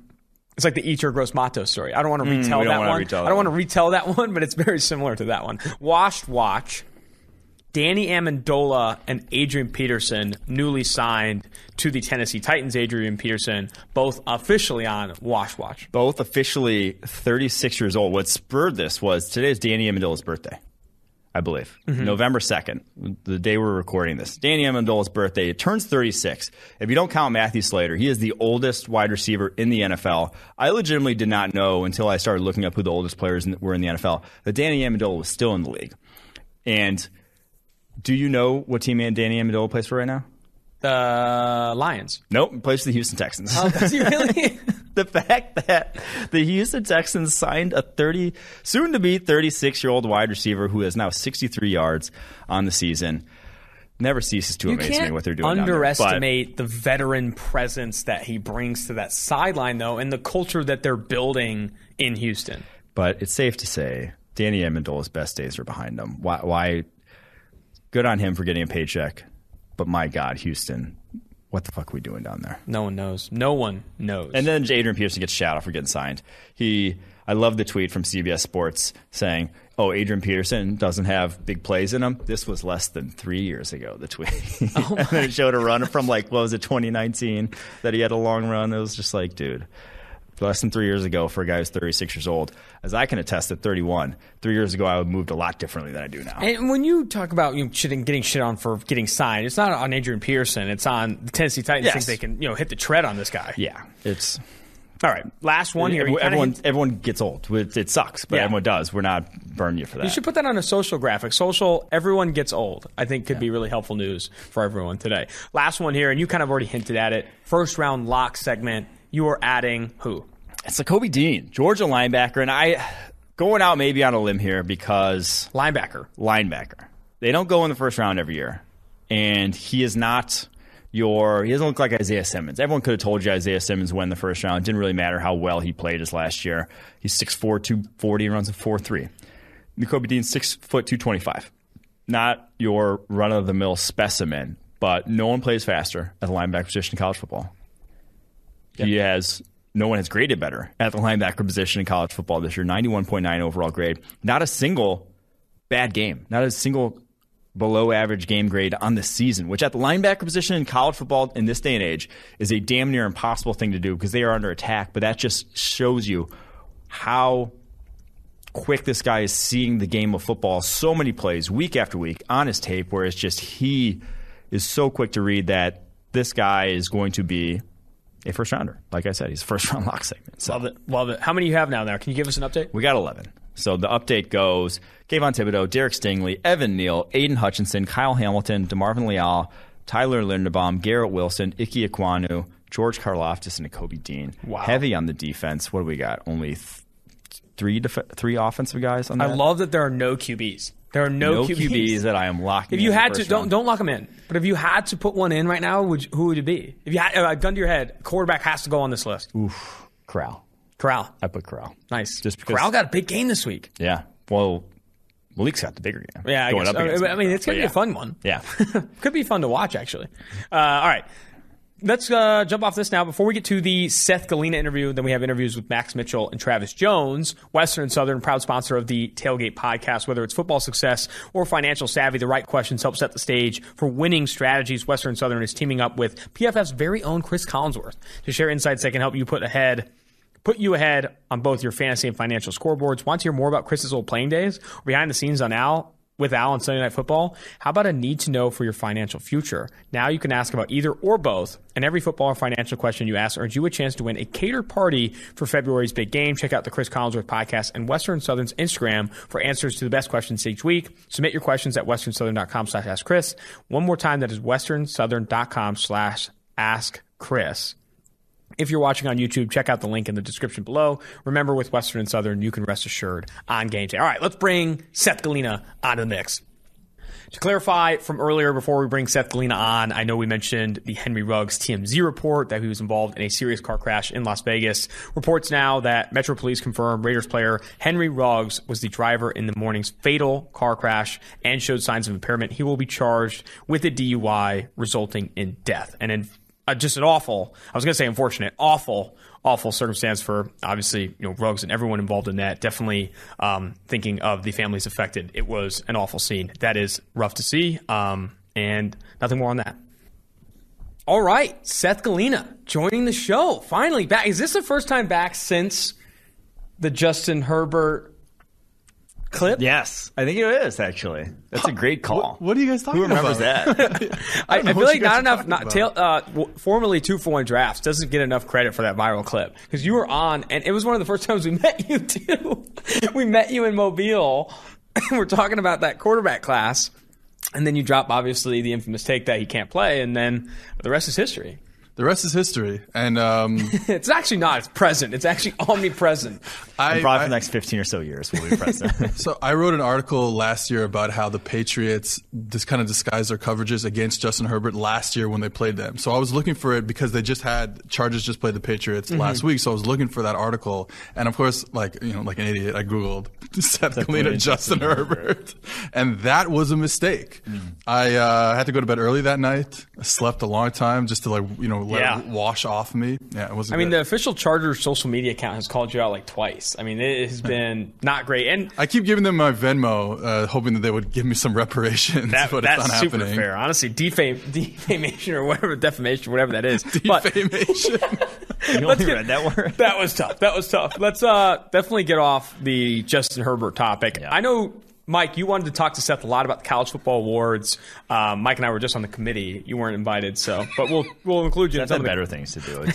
it's like the Yetur Gross-Matos story. I don't want to Mm, retell don't that one. retell I don't want to retell that (laughs) one, but it's very similar to that one. Washed Watch. Danny Amendola and Adrian Peterson newly signed to the Tennessee Titans. Adrian Peterson both officially on Wash Watch. Both officially 36 years old. What spurred this was today's Danny Amendola's birthday, I believe. Mm-hmm. November 2nd, the day we're recording this. Danny Amendola's birthday. It turns 36. If you don't count Matthew Slater, he is the oldest wide receiver in the NFL. I legitimately did not know until I started looking up who the oldest players in- were in the NFL that Danny Amendola was still in the league. And do you know what team Danny Amendola plays for right now? The Lions. Nope, plays for the Houston Texans. Oh, does he really? (laughs) the fact that the Houston Texans signed a 30, soon to be 36 year old wide receiver who has now 63 yards on the season never ceases to you amaze me what they're doing. down there. underestimate the veteran presence that he brings to that sideline, though, and the culture that they're building in Houston. But, but it's safe to say Danny Amendola's best days are behind him. Why, why? Good on him for getting a paycheck, but my God, Houston what the fuck are we doing down there? No one knows. No one knows. And then Adrian Peterson gets shot off for getting signed. He, I love the tweet from CBS Sports saying, "Oh, Adrian Peterson doesn't have big plays in him." This was less than three years ago. The tweet, (laughs) oh and then it showed a run from like what was it, 2019, that he had a long run. It was just like, dude, less than three years ago for a guy who's 36 years old. As I can attest at 31, three years ago I would moved a lot differently than I do now. And when you talk about you know, shitting, getting shit on for getting signed, it's not on Adrian Peterson. It's on the Tennessee Titans. Yes. Think they can you know hit the tread on this guy. Yeah, it's all right. Last one here. Everyone, everyone gets old. It, it sucks, but yeah. everyone does. We're not burning you for that. You should put that on a social graphic. Social, everyone gets old. I think could yeah. be really helpful news for everyone today. Last one here, and you kind of already hinted at it. First round lock segment. You are adding who? It's Kobe Dean, Georgia linebacker, and I going out maybe on a limb here because linebacker, linebacker. They don't go in the first round every year, and he is not your. He doesn't look like Isaiah Simmons. Everyone could have told you Isaiah Simmons won the first round. It didn't really matter how well he played his last year. He's 6'4", 240, and runs a 4'3". Kobe Dean's six foot two twenty five. Not your run of the mill specimen, but no one plays faster at the linebacker position in college football. Yep. He has no one has graded better at the linebacker position in college football this year. 91.9 overall grade. Not a single bad game. Not a single below average game grade on the season, which at the linebacker position in college football in this day and age is a damn near impossible thing to do because they are under attack. But that just shows you how quick this guy is seeing the game of football. So many plays week after week on his tape where it's just he is so quick to read that this guy is going to be a first rounder. Like I said, he's a first round (laughs) lock segment. So. Love it. Love it. How many you have now? Now, can you give us an update? We got 11. So the update goes Kayvon Thibodeaux, Derek Stingley, Evan Neal, Aidan Hutchinson, Kyle Hamilton, DeMarvin Leal, Tyler Linderbaum, Garrett Wilson, Ike Ekwonu, George Karlaftis, and Kobe Dean. Wow. Heavy on the defense. What do we got? Only th- three def- three offensive guys on that? I love that there are no QBs. There are no, no QBs. QBs. that I am locking. If you had to, don't don't lock them in. But if you had to put one in right now, would you, who would it be? If you had a uh, gun to your head, quarterback has to go on this list. Oof, Corral. Corral. I put Corral. Nice. Just because, Corral got a big game this week. Yeah. Well, Malik's got the bigger game. Yeah, I, guess, I mean, it's gonna be yeah. a fun one. Yeah, (laughs) could be fun to watch actually. Uh, all right, let's uh, jump off this now. Before we get to the Seth Galina interview, then we have interviews with Max Mitchell and Travis Jones, Western and Southern, proud sponsor of the Tailgate podcast. Whether it's football success or financial savvy, the right questions help set the stage for winning strategies. Western Southern is teaming up with PFF's very own Chris Collinsworth to share insights that can help you put ahead put you ahead on both your fantasy and financial scoreboards. Want to hear more about Chris's old playing days behind the scenes on Al with Al on Sunday Night Football? How about a need to know for your financial future? Now you can ask about either or both, and every football or financial question you ask earns you a chance to win a catered party for February's big game. Check out the Chris Collinsworth podcast and Western Southern's Instagram for answers to the best questions each week. Submit your questions at westernsouthern.com slash ask Chris. One more time, that is westernsouthern.com slash ask Chris. If you're watching on YouTube, check out the link in the description below. Remember, with Western and Southern, you can rest assured on game day. All right, let's bring Seth Galina onto the mix. To clarify from earlier, before we bring Seth Galina on, I know we mentioned the Henry Ruggs TMZ report that he was involved in a serious car crash in Las Vegas. Reports now that Metro Police confirm Raiders player Henry Ruggs was the driver in the morning's fatal car crash and showed signs of impairment. He will be charged with a DUI resulting in death. And in uh, just an awful, I was going to say unfortunate, awful, awful circumstance for obviously, you know, Ruggs and everyone involved in that. Definitely um, thinking of the families affected. It was an awful scene. That is rough to see. Um, and nothing more on that. All right, Seth Galina joining the show. Finally back. Is this the first time back since the Justin Herbert clip? Yes, I think it is actually. That's a great call. What, what are you guys talking about? Who remembers about? that? (laughs) I, I, know feel like not enough. Not tail, uh, w- formerly two for one drafts doesn't get enough credit for that viral clip because you were on, and it was one of the first times we (laughs) met you too. (laughs) we met you in Mobile. And we're talking about that quarterback class, and then you drop obviously the infamous take that he can't play, and then the rest is history. The rest is history, and um, It's actually not. It's present. It's actually omnipresent. I, I- probably for the next 15 or so years we'll be president. (laughs) So I wrote an article last year about how the Patriots just kind of disguised their coverages against Justin Herbert last year when they played them. So I was looking for it because they just had Chargers just played the Patriots last week. So I was looking for that article, and of course, like you know, like an idiot, I googled (laughs) Seth Clean Clean, and Justin Herbert, and that was a mistake. I uh, had to go to bed early that night. I slept a long time just to like you know let Yeah. it wash off me. Yeah, it wasn't. I mean, good. the official Chargers social media account has called you out like twice. I mean, it has been not great. And I keep giving them my Venmo, uh, hoping that they would give me some reparations, that, but it's that's not super happening. fair. Honestly, defam- (laughs) defamation or whatever, defamation, whatever that is. But (laughs) Defamation. (laughs) you only get- read that word? that was tough. That was tough. Let's uh, definitely get off the Justin Herbert topic. Yeah. I know, Mike, you wanted to talk to Seth a lot about the college football awards. Um, Mike and I were just on the committee. You weren't invited, so but we'll we'll include you in That's some had of the better things to do.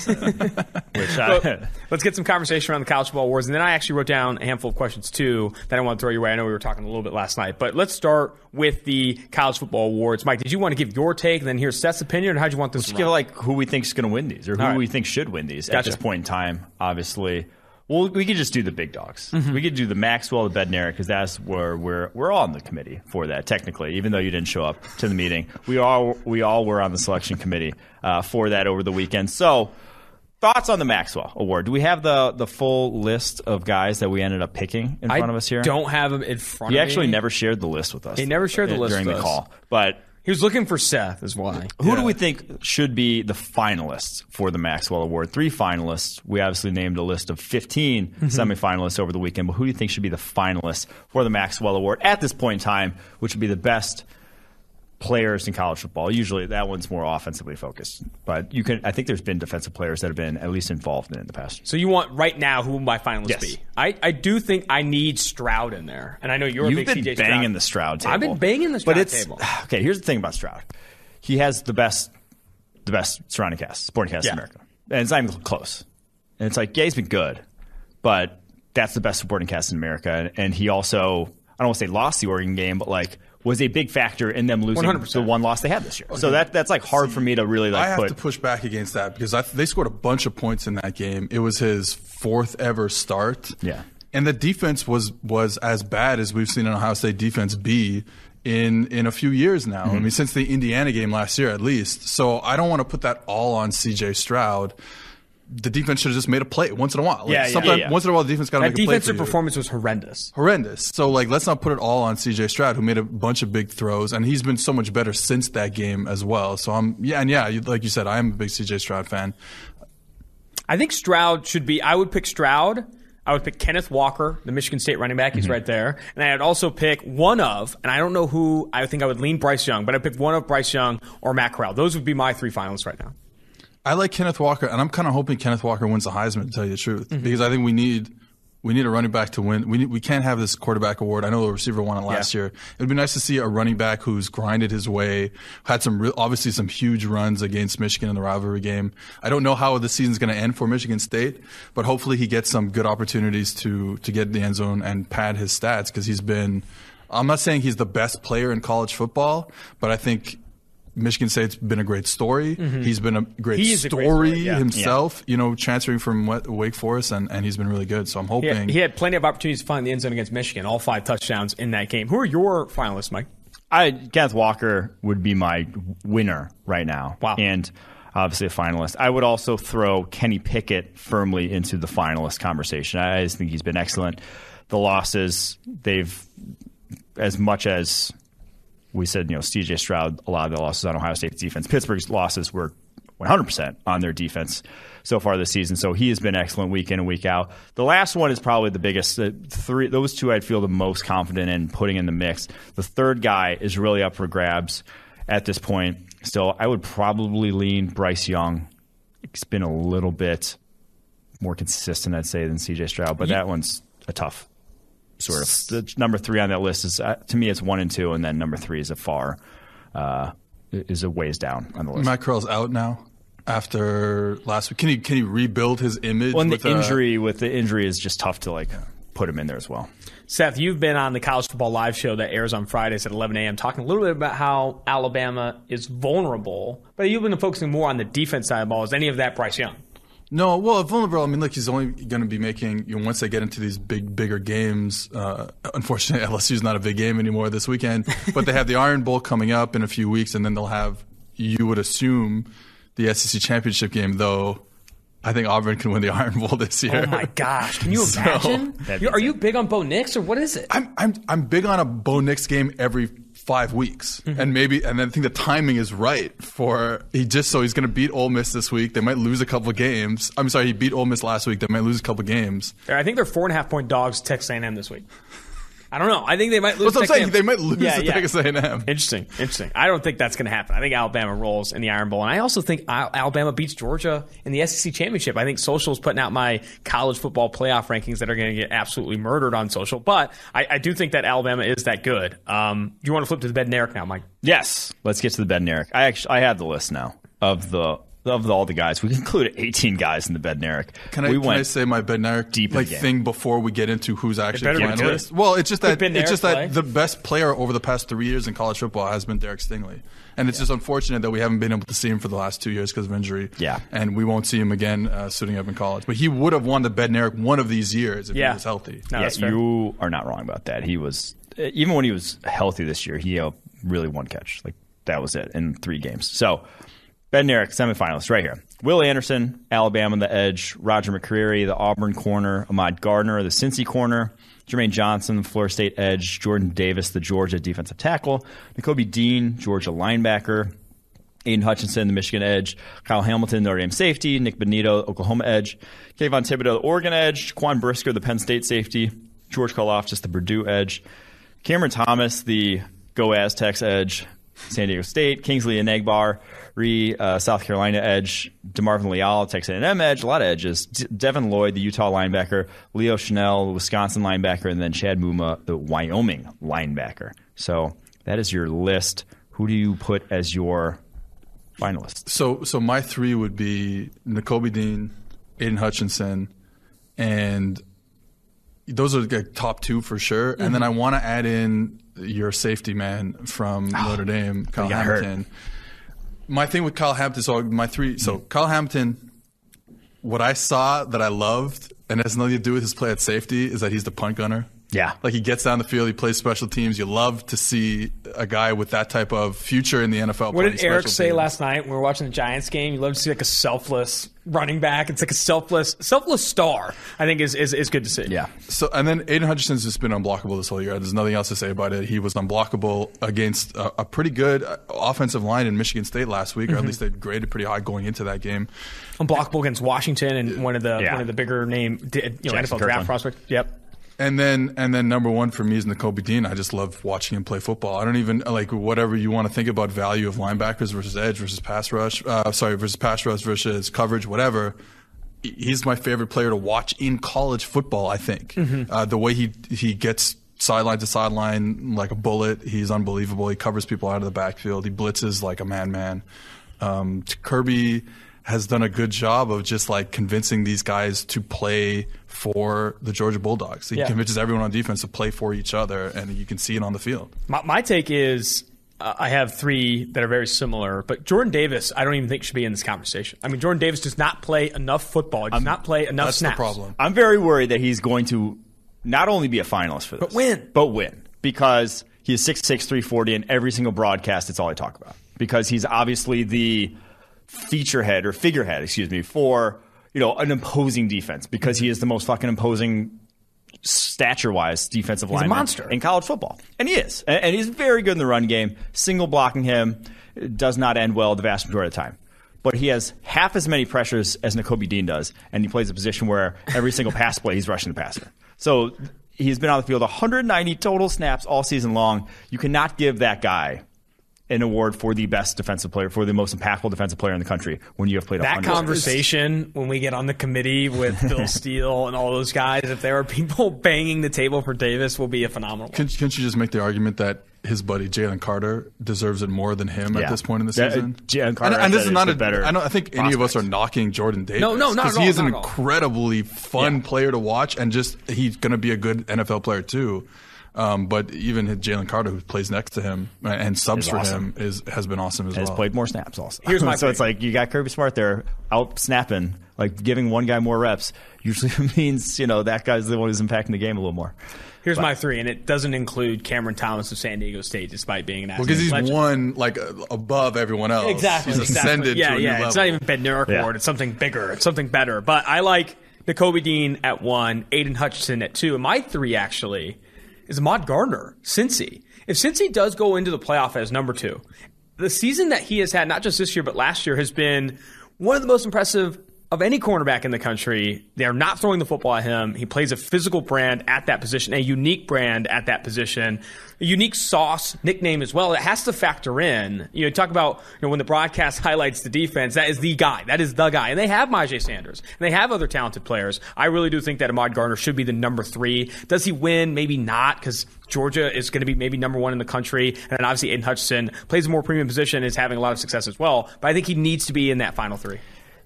(laughs) Uh, which I, let's get some conversation around the college football awards, and then I actually wrote down a handful of questions too that I want to throw your way. I know we were talking a little bit last night, but let's start with the college football awards. Mike, did you want to give your take, and then hear Seth's opinion, or how'd you want this? to Let's give run? like who we think is going to win these, or who right. we think should win these at this point in time. Obviously, well, we could just do the big dogs. Mm-hmm. We could do the Maxwell, the Bednarik, because that's where we're we're all on the committee for that. Technically, even though you didn't show up to the meeting, we all we all were on the selection committee uh, for that over the weekend. So. Thoughts on the Maxwell Award? Do we have the the full list of guys that we ended up picking in I front of us here? don't have them in front. He of actually me. never shared the list with us. He never shared the list during with the us. call. But He was looking for Seth, is why. who Yeah. do we think should be the finalists for the Maxwell Award? Three finalists. We obviously named a list of 15 Mm-hmm. semifinalists over the weekend, but who do you think should be the finalists for the Maxwell Award at this point in time, which would be the best players in college football? Usually that one's more offensively focused, but you can. I think there's been defensive players that have been at least involved in it in the past. So you want right now who will my finalists Yes. be? I, I do think I need Stroud in there, and I know you're You've a big been CJ banging Stroud. the Stroud table. I've been banging the Stroud but it's, table. (sighs) Okay, here's the thing about Stroud. He has the best, the best surrounding cast, sporting cast Yeah. in America, and it's not even close. And it's like, yeah, he's been good, but that's the best supporting cast in America. And, and he also, I don't want to say lost the Oregon game, but like was a big factor in them losing 100%. the one loss they had this year. So that that's like hard for me to really like I have put. to push back against that because I, they scored a bunch of points in that game. It was his fourth ever start. Yeah. and the defense was was as bad as we've seen an Ohio State defense be in in a few years now. Mm-hmm. I mean, since the Indiana game last year, at least. So I don't want to put that all on C.J. Stroud. The defense should have just made a play once in a while. Like, Yeah, yeah, sometimes, yeah. Once in a while, the defense got to That make a play for defensive you performance was horrendous. horrendous. So like, let's not put it all on C.J. Stroud, who made a bunch of big throws, and he's been so much better since that game as well. So I'm yeah, and yeah, like you said, I am a big C.J. Stroud fan. I think Stroud should be. I would pick Stroud. I would pick Kenneth Walker, the Michigan State running back. Mm-hmm. He's right there. And I'd also pick one of, and I don't know who. I think I would lean Bryce Young, but I pick one of Bryce Young or Matt Corral. Those would be my three finalists right now. I like Kenneth Walker, and I'm kind of hoping Kenneth Walker wins the Heisman. To tell you the truth, mm-hmm. because I think we need we need a running back to win. We need, we can't have this quarterback award. I know the receiver won it last Yeah. year. It would be nice to see a running back who's grinded his way, had some real, obviously some huge runs against Michigan in the rivalry game. I don't know how the season's going to end for Michigan State, but hopefully he gets some good opportunities to to get in the end zone and pad his stats because he's been. I'm not saying he's the best player in college football, but I think Michigan State's been a great story. Mm-hmm. He's been a great He is a story, great story, yeah. himself, you know, transferring from Wake Forest, and, and he's been really good. So I'm He hoping. had, he had plenty of opportunities to find the end zone against Michigan. All five touchdowns in that game. Who are your finalists, Mike? I Kenneth Walker would be my winner right now. Wow. And obviously a finalist. I would also throw Kenny Pickett firmly into the finalist conversation. I just think he's been excellent. The losses, they've as much as we said, you know, CJ Stroud, a lot of the losses on Ohio State's defense. Pittsburgh's losses were 100% on their defense so far this season. So he has been excellent week in and week out. The last one is probably the biggest. The three, those two I'd feel the most confident in putting in the mix. The third guy is really up for grabs at this point. Still, I would probably lean Bryce Young. It's been a little bit more consistent, I'd say, than CJ Stroud, but that one's a tough sort of. The number three on that list is uh, to me it's one and two, and then number three is a far uh, is a ways down on the list. Matt Corral's out now after last week. Can he can he rebuild his image? well, and with, the uh, injury with the injury is just tough to like put him in there as well. Seth, you've been on the College Football Live show that airs on Fridays at 11 a.m. talking a little bit about how Alabama is vulnerable, but you've been focusing more on the defense side of the ball. Is any of that Bryce Young? No, well, vulnerable. I mean, look, he's only going to be making you know, once they get into these big, bigger games. Uh, unfortunately, (laughs) LSU's not a big game anymore this weekend, but they have the Iron Bowl coming up in a few weeks, and then they'll have you would assume the SEC championship game. Though I think Auburn can win the (laughs) Iron Bowl this year. Oh my gosh! Can you (laughs) imagine? That'd You- be are you big on Bo Nix or what is it? I'm I'm I'm big on a Bo Nix game every five weeks, Mm-hmm. and maybe and then I think the timing is right for he just so he's going to beat Ole Miss this week. They might lose a couple of games. I'm sorry, he beat Ole Miss last week. They might lose a couple of games. I think they're four and a half point dogs. Texas A&M this week. I don't know. I think they might lose. That's what I'm saying. A&M. They might lose Yeah, to yeah. Texas A&M. Interesting, interesting. I don't think that's going to happen. I think Alabama rolls in the Iron Bowl, and I also think Alabama beats Georgia in the SEC championship. I think Social's putting out my college football playoff rankings that are going to get absolutely murdered on Social, but I, I do think that Alabama is that good. Um, do you want to flip to the Bednarik now, Mike? Yes. Let's get to the Bednarik. I actually I have the list now of the of all the guys. We included 18 guys in the Bednarik. Can I, we can went I say my Bednarik deep like thing before we get into who's actually better the be good. finalist? Well, it's just that it's just Bednarik that the best player over the past three years in college football has been Derek Stingley, and it's just unfortunate that we haven't been able to see him for the last two years because of injury. Yeah. and we won't see him again uh, suiting up in college. But he would have won the Bednarik one of these years if Yeah. he was healthy. No, yeah, you are not wrong about that. He was even when he was healthy this year, he had really one catch. Like that was it in three games. So Eric, semifinalists, right here. Will Anderson, Alabama, the edge. Roger McCreary, the Auburn corner. Ahmad Gardner, the Cincy corner. Jermaine Johnson, Florida State edge. Jordan Davis, the Georgia defensive tackle. Nakobe Dean, Georgia linebacker. Aidan Hutchinson, the Michigan edge. Kyle Hamilton, Notre Dame safety. Nik Bonitto, Oklahoma edge. Kayvon Thibodeaux, the Oregon edge. Quan Brisker, the Penn State safety. George Karlaftis the Purdue edge. Cameron Thomas, the Go Aztecs edge. San Diego State. Kingsley Enagbare, Re, uh, South Carolina edge. DeMarvin Leal, Texas A&M edge. A lot of edges. D- Devin Lloyd, the Utah linebacker. Leo Chenal, the Wisconsin linebacker. And then Chad Muma, the Wyoming linebacker. So that is your list. Who do you put as your finalists? So, so my three would be Nakobe Dean, Aidan Hutchinson, and those are the top two for sure. And then Mm-hmm. I want to add in your safety man from Notre Dame, Kyle Oh, got hurt. My thing with Kyle Hampton, so my three, so Mm-hmm. Kyle Hampton, what I saw that I loved, and has nothing to do with his play at safety, is that he's the punt gunner. Yeah. Like he gets down the field, he plays special teams. You love to see a guy with that type of future in the NFL. What did Eric say teams. last night when we were watching the Giants game? You love to see like a selfless running back. It's like a selfless, selfless star. I think is is, is good to see. Yeah. So and then Aidan Hutchinson's just been unblockable this whole year. There's nothing else to say about it. He was unblockable against a, a pretty good uh, offensive line in Michigan State last week, or Mm-hmm. at least they graded pretty high going into that game. unblockable against Washington and one of the Yeah. one of the bigger name you know, Jaxson NFL Kirkland. draft prospects. Yep. And then and then number one for me is Nakobe Dean. I just love watching him play football. I don't even like whatever you want to think about value of linebackers versus edge versus pass rush. Uh, sorry, versus pass rush versus coverage, whatever. He's my favorite player to watch in college football. I think uh, the way he he gets sideline to sideline like a bullet. He's unbelievable. He covers people out of the backfield. He blitzes like a man man. Um, Kirby has done a good job of just like convincing these guys to play for the Georgia Bulldogs. He Yeah. convinces everyone on defense to play for each other, and you can see it on the field. My, my take is uh, I have three that are very similar, but Jordan Davis, I don't even think should be in this conversation. I mean, Jordan Davis does not play enough football. He does not play enough That's snaps. the problem. I'm very worried that he's going to not only be a finalist for this, But win. but win because he is 6'6", 340, and every single broadcast, it's all I talk about. Because he's obviously the feature head or figurehead, excuse me, for you know an imposing defense because he is the most fucking imposing stature-wise defensive a lineman monster. in college football, and he is, and, he's very good in the run game. Single blocking him does not end well the vast majority of the time. But he has half as many pressures as Nakobe Dean does, and he plays a position where every single pass play he's rushing the passer. So he's been on the field 190 total snaps all season long. You cannot give that guy an award for the best defensive player, for the most impactful defensive player in the country when you have played That 100 conversation when we get on the committee with Phil (laughs) Steele and all those guys, if there are people (laughs) banging the table for Davis, will be a phenomenal. Can't, can't you just make the argument that his buddy Jalen Carter deserves it more than him Yeah. at this point in the That- uh, season? Jalen Carter, and, I and this is not is a better. I don't I think any of us are knocking Jordan Davis. No, no, not at he is an not at all. incredibly fun Yeah. player to watch, and just he's going to be a good NFL player too. Um, but even Jalen Carter, who plays next to him and subs Is for awesome. him, is has been awesome as has well. played more snaps also. Here's (laughs) my so thing. it's like you got Kirby Smart there out snapping, like giving one guy more reps. Usually (laughs) means you know that guy's the one who's impacting the game a little more. Here's my three, and it doesn't include Cameron Thomas of San Diego State, despite being an because he's legend. one like uh, above everyone else. Exactly. He's exactly. ascended Yeah, to a yeah. new It's not even Bednarik Yeah. Award. It's something bigger. It's something better. But I like Nakobe Dean at one, Aidan Hutchinson at two, and my three actually is Ahmad Gardner, Cincy. If Cincy does go into the playoff as number two, the season that he has had, not just this year but last year, has been one of the most impressive of any cornerback in the country. They are not throwing the football at him. He plays a physical brand at that position, a unique brand at that position, a unique sauce nickname as well. It has to factor in. You know, talk about you know when the broadcast (laughs) highlights the defense. That is the guy. That is the guy. And they have Myjai Sanders and they have other talented players. I really do think that Ahmad Gardner should be the number three. Does he win? Maybe not because Georgia is going to be maybe number one in the country, and then obviously Aidan Hutchinson plays a more premium position, and is having a lot of success as well. But I think he needs to be in that final three.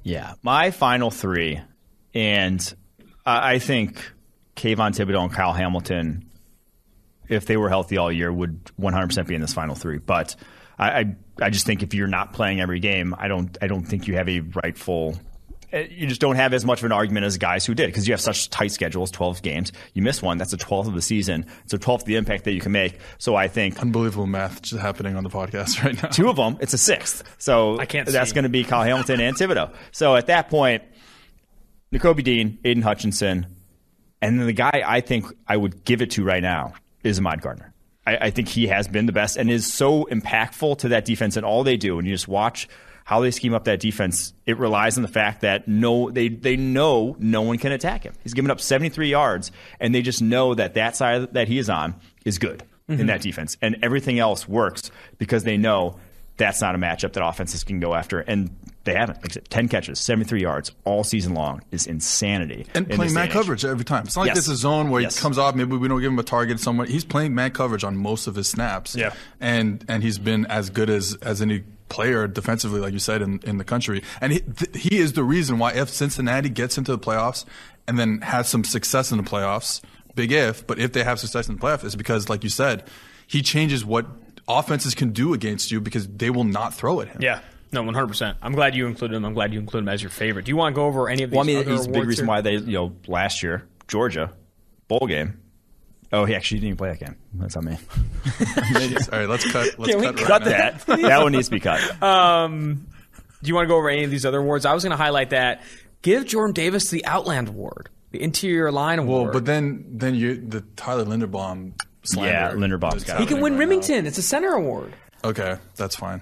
Yeah, my final three, and I think Kayvon Thibodeaux and Kyle Hamilton, if they were healthy all year, would 100% be in this final three. But I, I, I just think if you're not playing every game, I don't, I don't think you have a rightful. Eh, You just don't have as much of an argument as guys who did because you have such tight schedules, 12 games. You miss one, that's a 12th of the season. It's a 12th of the impact that you can make. So I think Unbelievable math just happening on the podcast (laughs) right now. two of them, it's a sixth. So I can't that's going to be Kyle Hamilton and Thibodeaux. So at that point, N'Kobe Dean, Aidan Hutchinson, and then the guy I think I would give it to right now is Ahmad Gardner. I, I think he has been the best and is so impactful to that defense and all they do. And you just watch how they scheme up that defense. It relies on the fact that no, they they know no one can attack him. He's given up 73 yards, and they just know that that side that he is on is good in mm-hmm. that defense, and everything else works because they know that's not a matchup that offenses can go after, and they haven't. Like said, 10 catches, 73 yards all season long is insanity. and in playing man age. coverage every time. It's not like Yes. this is a zone where Yes. he comes off. Maybe we don't give him a target somewhere. He's playing man coverage on most of his snaps. Yeah. and and he's been as good as as any player defensively, like you said, in, in the country. And he th- he is the reason why if Cincinnati gets into the playoffs and then has some success in the playoffs, big if, but if they have success in the playoffs, it's because, like you said, he changes what offenses can do against you because they will not throw at him. Yeah. No, 100%. I'm glad you included him. I'm glad you included him as your favorite. Do you want to go over any of these Well, I mean, other he's a big reason here? why they, you know, last year, Georgia, bowl game. Oh, he actually didn't even play that game. That's on me. All right, let's cut. Let's Can we cut, right Cut now. that. (laughs) that one needs to be cut. Um, do you want to go over any of these other awards? I was going to highlight that. Give Jordan Davis the Outland Award, the Interior Line Award. Well, but then then you the Tyler Linderbaum. slander Yeah, Linderbaum's is got he can win right now. Remington. It's a center award. Okay, that's fine.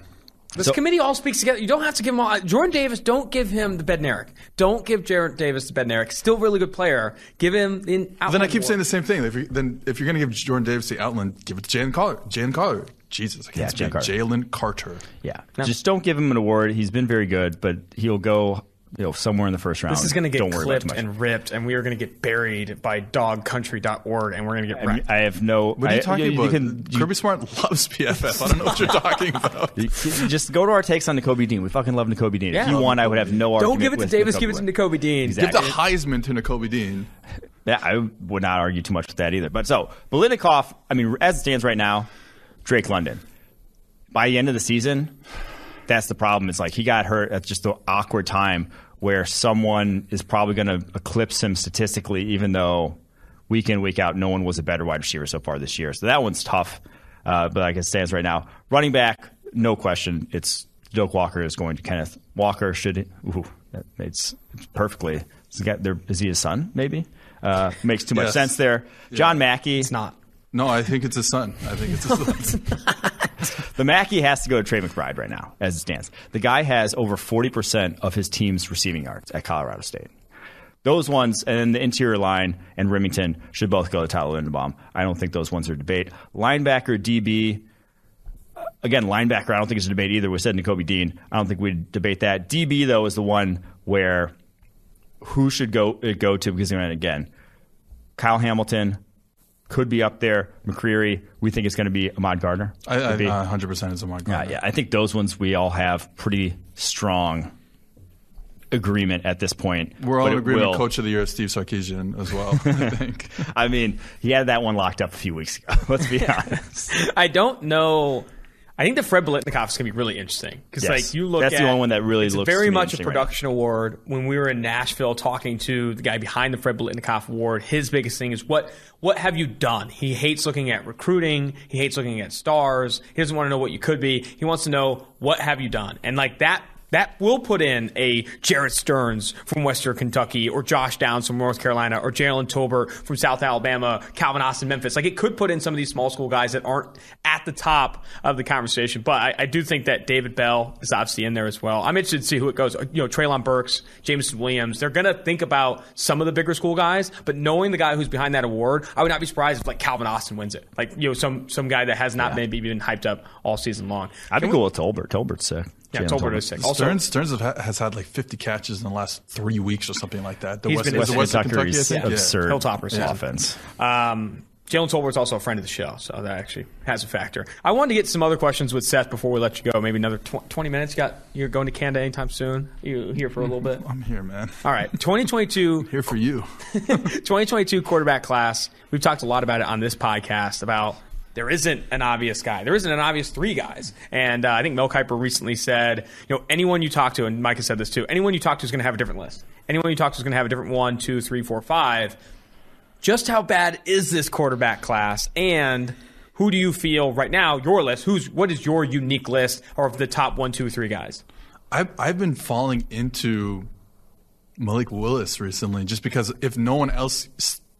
This So- committee all speaks together. You don't have to give him all. Uh, Jordan Davis, don't give him the Bednarik. Don't give Jared Davis the Bednarik. Still really good player. Give him the Outland Then I keep Award. saying the same thing. If you, then if you're going to give Jordan Davis the Outland, give it to Jalen Carter. Jalen Carter. Jesus, I can't Yeah, speak. Jalen Carter. Jalen Carter. Yeah. Just don't give him an award. He's been very good, but he'll go you know somewhere in the first round. This is going to get don't worry about clipped and ripped, and we are going to get buried by dogcountry.org, and we're going to get I, mean, wrecked. I have no. What are you I- talking you about? can- you- Kirby Smart loves PFF. I don't know what you're talking (laughs) about. you- you just go to our takes on Nakobe Dean. We fucking love Nakobe Dean. Yeah. If you want, I would have no argument. don't give it to with Davis. Nakobe Give it to winning. Nakobe Dean. Exactly. Give the Heisman to Nakobe Dean. (laughs) Yeah, I would not argue too much with that either. But so, Biletnikoff, I mean, as it stands right now, Drake London. By the end of the season, that's the problem. It's like he got hurt at just the awkward time where someone is probably going to eclipse him statistically, even though week in, week out, no one was a better wide receiver so far this year. So that one's tough. Uh, but like it stands right now, running back, no question, it's Doak Walker is going to Kenneth Walker. Should ooh, that it's, it's perfectly. Is, he got there, is he his son? Maybe uh, makes too much Yes. sense there. John Mackey, It's not. No, I think it's his son. I think it's his son. (laughs) (laughs) the Mackey has to go to Trey McBride right now, as it stands. The guy has over forty percent of his team's receiving yards at Colorado State. Those ones, and then the interior line and Remington should both go to Tyler Linderbaum. I don't think those ones are debate. Linebacker, DB, uh, again, linebacker, I don't think it's a debate either. We said Nakobe Dean. I don't think we'd debate that. DB, though, is the one where who should go uh, go to because again, Kyle Hamilton could be up there. McCreary, we think it's going to be Ahmad Gardner. I, I, be. 100% is Amon Yeah, yeah. I think those ones we all have pretty strong agreement at this point. We're all but in agreement. will- Coach of the year, Steve Sarkisian, as well. I (laughs) think. I mean, he had that one locked up a few weeks ago. (laughs) Let's be (laughs) honest. I don't know. I think the Fred Biletnikoff is going to be really interesting because, Yes. like, you look That's at the only one that really looks very much a interesting right production award. When we were in Nashville talking to the guy behind the Fred Biletnikoff award, his biggest thing is what what have you done? He hates looking at recruiting. He hates looking at stars. He doesn't want to know what you could be. He wants to know what have you done, and like that that will put in a Jerreth Sterns from Western Kentucky, or Josh Downs from North Carolina, or Jalen Tolbert from South Alabama, Calvin Austin, Memphis. Like it could put in some of these small school guys that aren't at the top of the conversation. But I, I do think that David Bell is obviously in there as well. I'm interested to see who it goes. You know, Treylon Burks, Jameson Williams. They're going to think about some of the bigger school guys, but knowing the guy who's behind that award, I would not be surprised if like Calvin Austin wins it. Like you know, some some guy that has not maybe been hyped up all season long. I'd be cool with Tolbert. Tolbert's sick. Yeah, Jalen Tolbert is sick. Also, Sterns, Sterns have has had like 50 catches in the last three weeks or something like that. The He's West, been was it Western Western Kentucky, I Kentucky's think? Yeah. absurd Hilltoppers, yeah. offense. Um, Jalen Tolbert's also a friend of the show, so that actually has a factor. I wanted to get some other questions with Seth before we let you go. Maybe another tw- 20 minutes. You got you're going to Canada anytime soon? You here for a little bit? (laughs) I'm here, man. All right, 2022 (laughs) Here for you. (laughs) 2022 quarterback class. We've talked a lot about it on this podcast about there isn't an obvious guy. There isn't an obvious three guys. And uh, I think Mel Kiper recently said, you know, anyone you talk to, and Mike has said this too, anyone you talk to is going to have a different list. Anyone you talk to is going to have a different one, two, three, four, five. Just how bad is this quarterback class? And who do you feel right now, your list, who's what is your unique list of the top one, two, three guys? I've, I've been falling into Malik Willis recently just because if no one else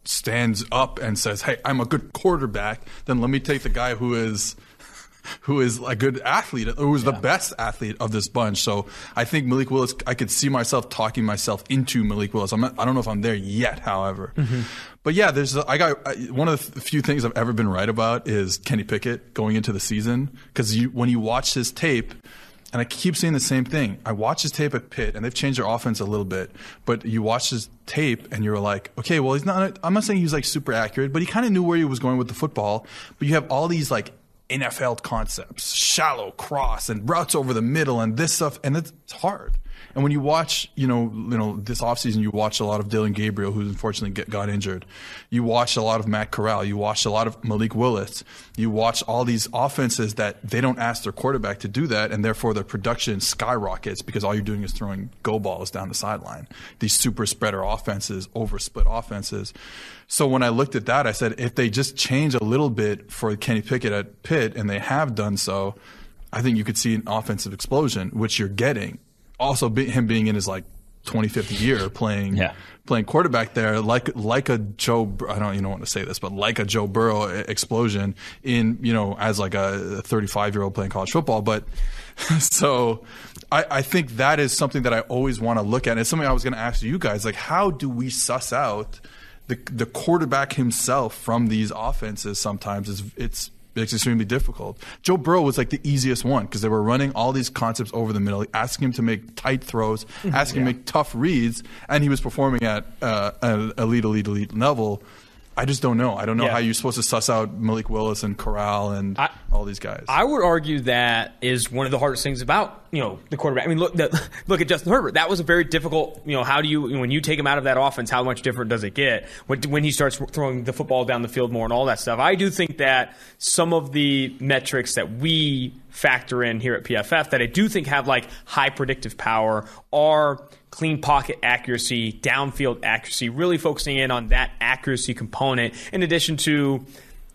stands up and says, "Hey, I'm a good quarterback," then let me take the guy who is (laughs) who is a good athlete, who is the best athlete of this bunch. So I think Malik Willis. I could see myself talking myself into Malik Willis. I'm not, I don't know if I'm there yet, however. Mm-hmm. But yeah, there's I got I, one of the few things I've ever been right about is Kenny Pickett going into the season because you when you watch his tape. And I keep saying the same thing. I watch his tape at Pitt, and they've changed their offense a little bit. But you watch his tape, and you're like, okay, well, he's not. I'm not saying he was like super accurate, but he kind of knew where he was going with the football. But you have all these like NFL concepts, shallow cross, and routes over the middle, and this stuff, and it's hard. And when you watch, you know, you know, this offseason, you watch a lot of Dillon Gabriel, who unfortunately get, got injured. You watch a lot of Matt Corral. You watch a lot of Malik Willis. You watch all these offenses that they don't ask their quarterback to do that, and therefore their production skyrockets because all you're doing is throwing go balls down the sideline. These super spreader offenses, over split offenses. So when I looked at that, I said, if they just change a little bit for Kenny Pickett at Pitt, and they have done so, I think you could see an offensive explosion, which you're getting. Also, be, him being in his like 25th year playing Yeah. playing quarterback there, like like a Joe. I don't you don't want to say this, but like a Joe Burrow explosion in you know as like a 35 year old playing college football. But (laughs) so I, I think that is something that I always want to look at. And it's something I was going to ask you guys, like how do we suss out the the quarterback himself from these offenses? Sometimes is it's it's extremely difficult. Joe Burrow was like the easiest one because they were running all these concepts over the middle, asking him to make tight throws, asking him to make tough reads, and he was performing at uh, an elite, elite, elite level. I just don't know. I don't know Yeah. how you're supposed to suss out Malik Willis and Corral and I- all these guys. I would argue that is one of the hardest things about you know the quarterback. I mean, look the, (laughs) look at Justin Herbert. That was a very difficult. You know, how do you when you take him out of that offense? How much different does it get when, when he starts throwing the football down the field more and all that stuff? I do think that some of the metrics that we factor in here at PFF that I do think have like high predictive power are clean pocket accuracy, downfield accuracy, really focusing in on that accuracy component in addition to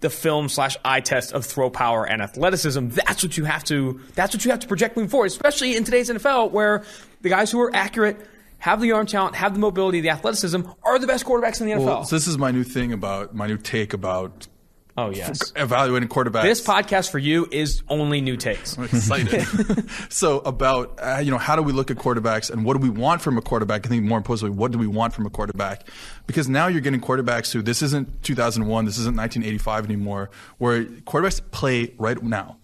the film slash eye test of throw power and athleticism. That's what you have to. That's what you have to project moving forward, especially in today's NFL, where the guys who are accurate, have the arm talent, have the mobility, the athleticism, are the best quarterbacks in the NFL. well, so this is my new thing about my new take about oh yes, evaluating quarterbacks. this podcast for you is only new takes. I'm excited. (laughs) so about uh, you know how do we look at quarterbacks and what do we want from a quarterback? I think more importantly, what do we want from a quarterback? Because now you're getting quarterbacks who this isn't 2001, this isn't 1985 anymore, where quarterbacks play right now.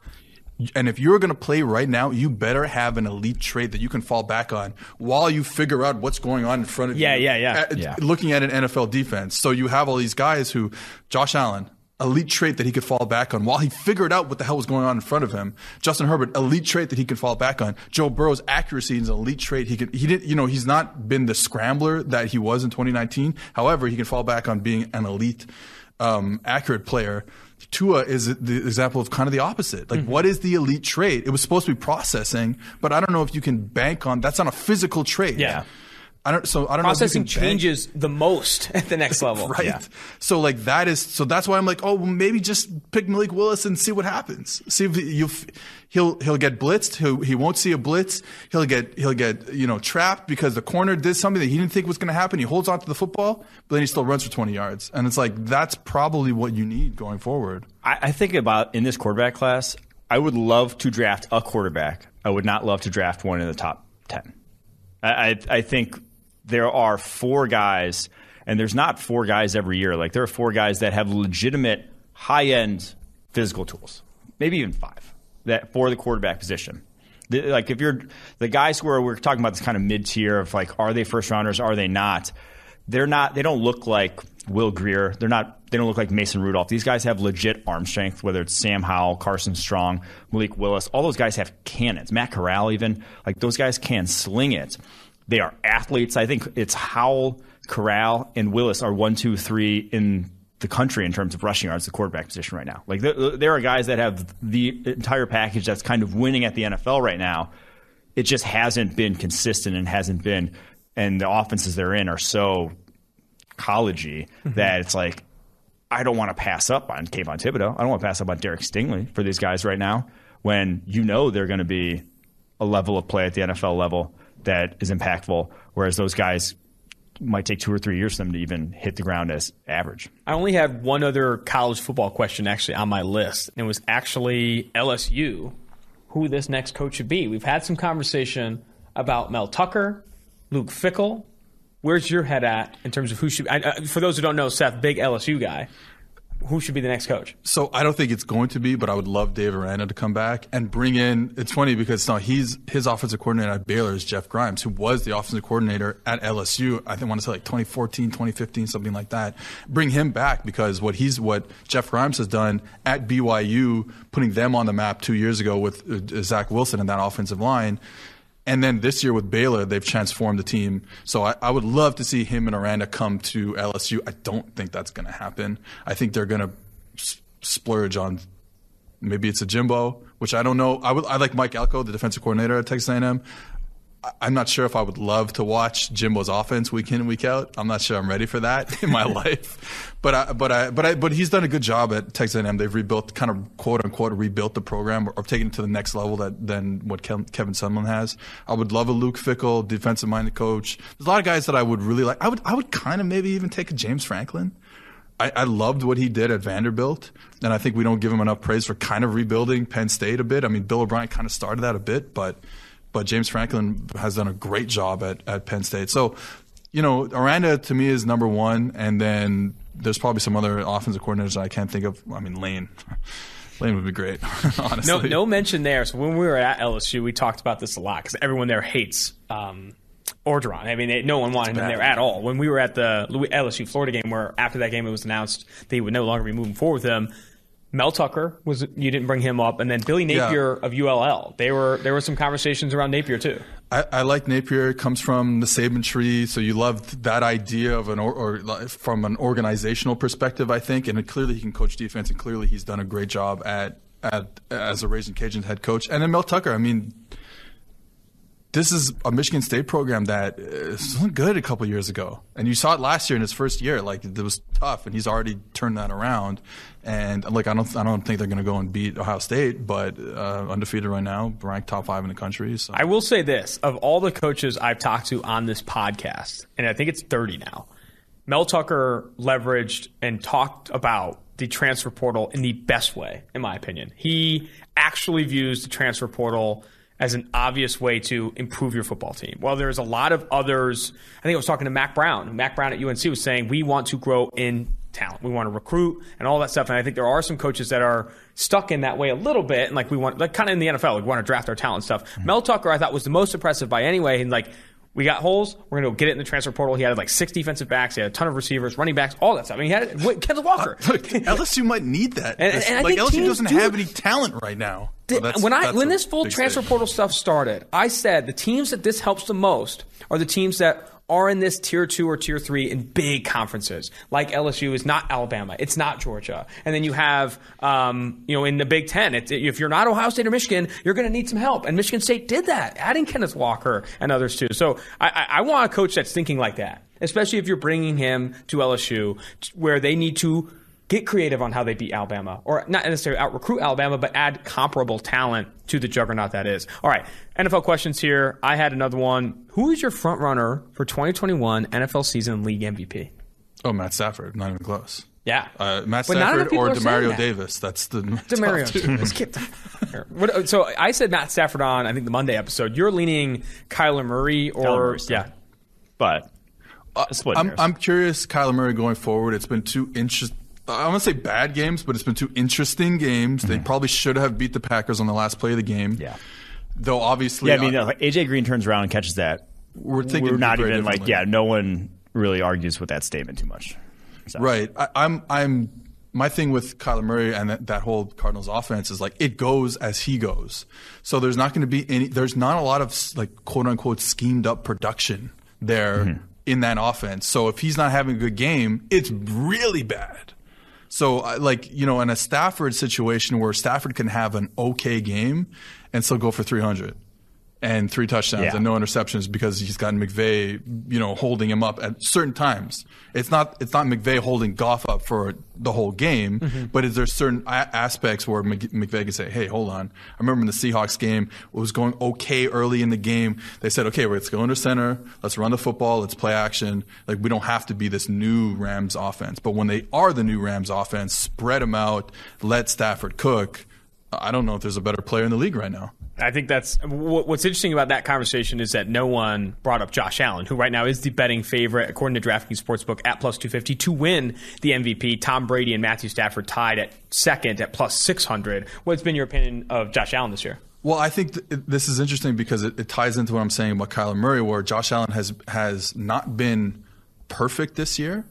And if you're going to play right now, you better have an elite trait that you can fall back on while you figure out what's going on in front of Yeah, you. yeah, yeah. Uh, Yeah. Looking at an NFL defense. So you have all these guys who, Josh Allen, elite trait that he could fall back on while he figured out what the hell was going on in front of him. Justin Herbert, elite trait that he could fall back on. Joe Burrow's accuracy is an elite trait. He could, he did, you know, he's not been the scrambler that he was in 2019. However, he can fall back on being an elite, um, accurate player. Tua is the example of kind of the opposite. Like, mm-hmm. what is the elite trait? It was supposed to be processing, but I don't know if you can bank on that's not a physical trait. Yeah. I don't. So I don't Processing know. Processing changes bank. the most at the next (laughs) level, right? Yeah. So like that is. So that's why I'm like, oh, well, maybe just pick Malik Willis and see what happens. See if you he'll he'll get blitzed. He'll, he won't see a blitz. He'll get he'll get you know trapped because the corner did something that he didn't think was going to happen. He holds on to the football, but then he still runs for 20 yards. And it's like that's probably what you need going forward. I, I think about in this quarterback class, I would love to draft a quarterback. I would not love to draft one in the top 10. I, I, I think there are four guys, and there's not four guys every year. Like there are four guys that have legitimate high end physical tools, maybe even five that for the quarterback position. The, like if you're the guys who are we're talking about this kind of mid tier of like are they first rounders are they not they're not they don't look like Will Grier. they're not they don't look like Mason Rudolph these guys have legit arm strength whether it's Sam Howell Carson Strong Malik Willis all those guys have cannons Matt Corral even like those guys can sling it they are athletes. I think it's Howell, Corral, and Willis are one, two, three in the country in terms of rushing yards, the quarterback position right now. Like there, there are guys that have the entire package that's kind of winning at the NFL right now. It just hasn't been consistent and hasn't been, and the offenses they're in are so collegey mm-hmm. that it's like I don't want to pass up on Kayvon Thibodeaux. I don't want to pass up on Derek Stingley for these guys right now when you know they're going to be a level of play at the NFL level that is impactful, whereas those guys might take two or three years for them to even hit the ground as average. I only had one other college football question actually on my list, and it was actually LSU, who this next coach should be. We've had some conversation about Mel Tucker, Luke Fickell. Where's your head at in terms of who should? I, for those who don't know, Seth, big LSU guy who should be the next coach? So I don't think it's going to be, but I would love Dave Aranda to come back and bring in. It's funny because now he's his offensive coordinator at Baylor is Jeff Grimes, who was the offensive coordinator at LSU. I think I want to say like 2014, 2015, something like that. Bring him back because what he's what Jeff Grimes has done at BYU, putting them on the map two years ago with uh, Zach Wilson and that offensive line and then this year with Baylor, they've transformed the team. So I, I would love to see him and Aranda come to LSU. I don't think that's going to happen. I think they're going to splurge on maybe it's a Jimbo, which I don't know. I would I like Mike Elko, the defensive coordinator at Texas A&M. I'm not sure if I would love to watch Jimbo's offense week in and week out. I'm not sure I'm ready for that (laughs) in my (laughs) life, but I, but I, but I, but he's done a good job at Texas A&M. They've rebuilt, kind of quote unquote, rebuilt the program or, or taken it to the next level that than what Kevin Sumlin has. I would love a Luke Fickell, defensive minded coach. There's a lot of guys that I would really like. I would, I would kind of maybe even take a James Franklin. I, I, loved what he did at Vanderbilt, and I think we don't give him enough praise for kind of rebuilding Penn State a bit. I mean, Bill O'Brien kind of started that a bit, but but James Franklin has done a great job at, at Penn State. So, you know, Aranda to me is number one, and then there's probably some other offensive coordinators I can't think of. I mean, Lane. (laughs) Lane would be great, (laughs) honestly. No, no mention there. So when we were at LSU, we talked about this a lot because everyone there hates um, Orgeron. I mean, they, no one wanted him there at all. When we were at the LSU Florida game, where after that game it was announced that he would no longer be moving forward with them, Mel Tucker was you didn't bring him up, and then Billy Napier yeah. of ULL. They were there were some conversations around Napier too. I, I like Napier. It comes from the Saban tree, so you love that idea of an or, or, from an organizational perspective. I think, and clearly he can coach defense, and clearly he's done a great job at at as a Ragin' Cajuns head coach. And then Mel Tucker. I mean, this is a Michigan State program that was good a couple years ago, and you saw it last year in his first year. Like it was tough, and he's already turned that around. And like I don't, I don't think they're going to go and beat Ohio State, but uh, undefeated right now, ranked top five in the country. So. I will say this: of all the coaches I've talked to on this podcast, and I think it's thirty now, Mel Tucker leveraged and talked about the transfer portal in the best way, in my opinion. He actually views the transfer portal as an obvious way to improve your football team. Well, there's a lot of others. I think I was talking to Mack Brown. Mack Brown at UNC was saying we want to grow in talent. We want to recruit and all that stuff. And I think there are some coaches that are stuck in that way a little bit. And like we want, like kind of in the NFL, we want to draft our talent stuff. Mm-hmm. Mel Tucker, I thought was the most impressive by anyway. And like We got holes. We're going to get it in the transfer portal. He had like six defensive backs. He had a ton of receivers, running backs, all that stuff. I mean, he had wait, Kenneth Walker. (laughs) Look, LSU might need that. And- and I like think LSU doesn't do- have any talent right now. So that's- when I when this full transfer stage. portal stuff started, I said the teams that this helps the most are the teams that are in this tier two or tier three in big conferences. Like LSU is not Alabama, it's not Georgia, and then you have um, you know in the Big Ten. It, if you're not Ohio State or Michigan, you're going to need some help, and Michigan State did that, adding Kenneth Walker and others too. So I, I, I want a coach that's thinking like that, especially if you're bringing him to LSU, where they need to get creative on how they beat Alabama, or not necessarily out recruit Alabama, but add comparable talent to the juggernaut that is. All right, NFL questions here. I had another one. Who is your front runner for 2021 NFL season league MVP? Oh, Matt Stafford, not even close. Yeah, Uh, Matt But Stafford or are Demario that. Davis. That's the (laughs) top Demario. two. Let's skip that. So I said Matt Stafford on I think the Monday episode. You're leaning Kyler Murray or Kyler Murray yeah. But split I'm, hairs. I'm curious, Kyler Murray going forward. It's been two interest. I want to say bad games, but it's been two interesting games. They probably should have beat the Packers on the last play of the game. Yeah. Though obviously, yeah, I mean, uh, uh, AJ Green turns around and catches that. we're thinking We're not even like, yeah, no one really argues with that statement too much. So. Right. I, I'm. I'm. My thing with Kyler Murray and that, that whole Cardinals offense is like it goes as he goes. So there's not going to be any. There's not a lot of like quote unquote schemed up production there Mm-hmm. in that offense. So if he's not having a good game, it's really bad. So like you know, in a Stafford situation where Stafford can have an okay game and still go for 300 and three touchdowns Yeah. and no interceptions because he's got McVay, you know, holding him up at certain times. It's not it's not McVay holding Goff up for the whole game, Mm-hmm. but is there certain a- aspects where Mc- McVay can say, "Hey, hold on." I remember in the Seahawks game, it was going okay early in the game. They said, "Okay, let's go under center, let's run the football, let's play action. Like we don't have to be this new Rams offense." But when they are the new Rams offense, spread them out, let Stafford cook. I don't know if there's a better player in the league right now. I think that's what's interesting about that conversation is that no one brought up Josh Allen, who right now is the betting favorite according to DraftKings Sportsbook at plus 250 to win the MVP. Tom Brady and Matthew Stafford tied at second at plus 600. What's been your opinion of Josh Allen this year? Well, I think th- this is interesting because it, it ties into what I'm saying about Kyler Murray, where Josh Allen has has not been perfect this year.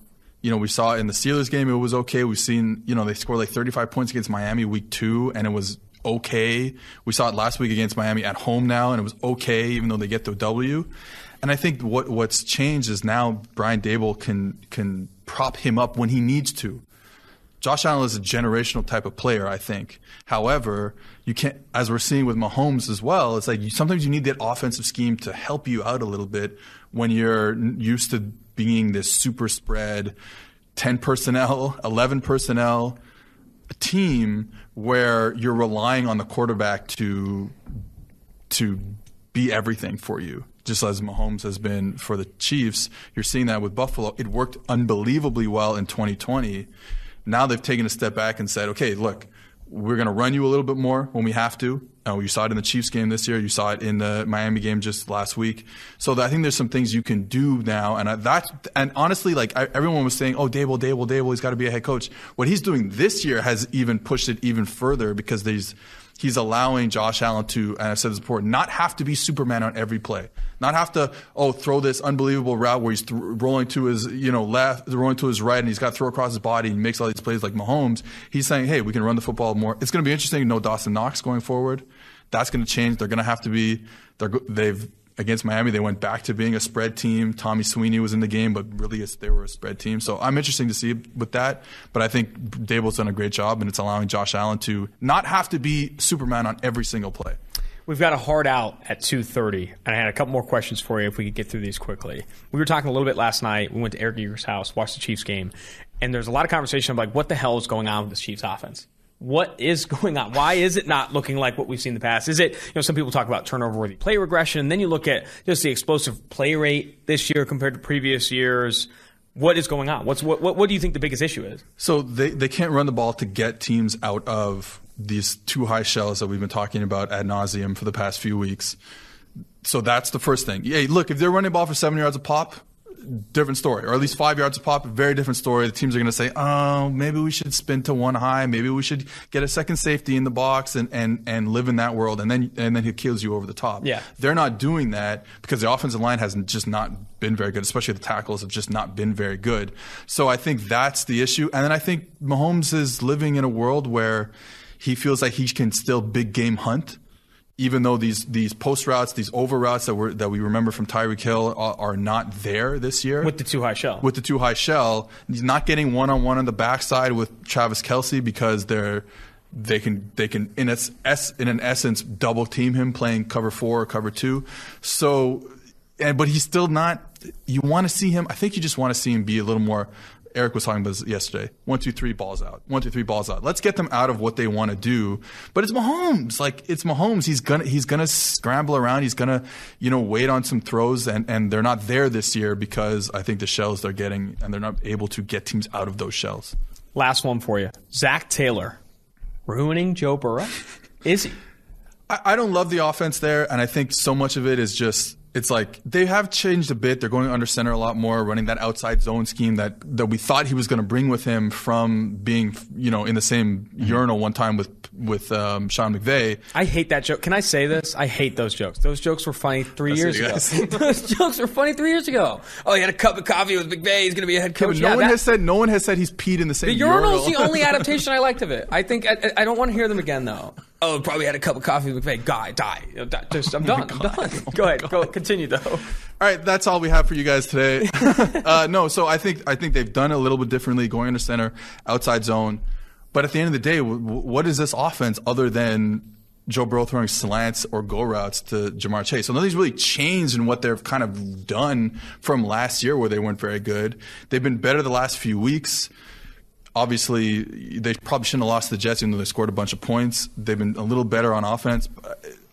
You know, we saw in the Steelers game it was okay. We've seen, you know, they scored like 35 points against Miami week two, and it was okay. We saw it last week against Miami at home now, and it was okay, even though they get the W. And I think what what's changed is now Brian Daboll can can prop him up when he needs to. Josh Allen is a generational type of player, I think. However, you can't, as we're seeing with Mahomes as well, it's like you, sometimes you need that offensive scheme to help you out a little bit when you're used to being this super spread, 10 personnel, 11 personnel team where you're relying on the quarterback to to be everything for you. Just as Mahomes has been for the Chiefs, you're seeing that with Buffalo. It worked unbelievably well in 2020. Now they've taken a step back and said, okay, look, we're going to run you a little bit more when we have to. Uh, you saw it in the Chiefs game this year. You saw it in the Miami game just last week. So I think there's some things you can do now. And I, that, and honestly, like I, everyone was saying, oh, Daboll, Daboll, Daboll, he's got to be a head coach. What he's doing this year has even pushed it even further because there's, he's allowing Josh Allen to, and I've said this before, not have to be Superman on every play. Not have to, oh, throw this unbelievable route where he's th- rolling to his, you know, left, rolling to his right, and he's got to throw across his body and makes all these plays like Mahomes. He's saying, hey, we can run the football more. It's going to be interesting know Dawson Knox going forward. That's going to change. They're going to have to be, they're, they've, against Miami, they went back to being a spread team. Tommy Sweeney was in the game, but really they were a spread team. So I'm interested to see with that. But I think Daboll's done a great job, and it's allowing Josh Allen to not have to be Superman on every single play. We've got a hard out at 2.30, and I had a couple more questions for you if we could get through these quickly. We were talking a little bit last night. We went to Eric Eager's house, watched the Chiefs game, and there's a lot of conversation of like, what the hell is going on with this Chiefs offense? What is (laughs) going on? Why is it not looking like what we've seen in the past? Is it, you know, some people talk about turnover worthy play regression. And Then you look at just the explosive play rate this year compared to previous years. What is going on? What's what, what, what do you think the biggest issue is? So they, they can't run the ball to get teams out of these two high shells that we've been talking about ad nauseum for the past few weeks. So that's the first thing. Hey, look, if they're running the ball for seven yards a pop, different story, or at least five yards of pop, very different story. The teams are going to say, "Oh, maybe we should spin to one high. Maybe we should get a second safety in the box and and and live in that world." And then and then he kills you over the top. Yeah. they're not doing that because the offensive line has just not been very good, especially the tackles have just not been very good. So I think that's the issue. And then I think Mahomes is living in a world where he feels like he can still big game hunt even though these these post routes, these over routes that were that we remember from Tyreek Hill are, are, not there this year with the two high shell. With the two high shell, he's not getting one on one on the backside with Travis Kelce because they're they can they can in its in an essence double team him playing cover four or cover two. So, and but he's still not. You want to see him. I think you just want to see him be a little more Eric was talking about yesterday. One, two, three balls out. One, two, three balls out. Let's get them out of what they want to do. But it's Mahomes. Like it's Mahomes. He's gonna he's gonna scramble around. He's gonna you know wait on some throws, and and they're not there this year because I think the shells they're getting and they're not able to get teams out of those shells. Last one for you, Zac Taylor, ruining Joe Burrow. Is he? I, I don't love the offense there, and I think so much of it is just it's like they have changed a bit. They're going under center a lot more, running that outside zone scheme that, that we thought he was going to bring with him from being, you know, in the same mm-hmm. urinal one time with with um, Sean McVay. I hate that joke. Can I say this? I hate those jokes. Those jokes were funny three years ago. (laughs) those jokes were funny three years ago. Oh, he had a cup of coffee with McVay. He's going to be a head coach. Yeah, no yeah, one that, has said no one has said he's peed in the same. The urinal is the only (laughs) adaptation I liked of it. I think I, I don't want to hear them again though. Oh, probably had a cup of coffee with McVay. Guy, die. Just, I'm done. (laughs) I'm done. (laughs) Go ahead. Go continue though. All right, that's all we have for you guys today. (laughs) uh, no, so I think I think they've done it a little bit differently, going under center, outside zone. But at the end of the day, what is this offense other than Joe Burrow throwing slants or go routes to Ja'Marr Chase? So nothing's really changed in what they've kind of done from last year, where they weren't very good. They've been better the last few weeks obviously they probably shouldn't have lost the Jets even though they scored a bunch of points. They've been a little better on offense.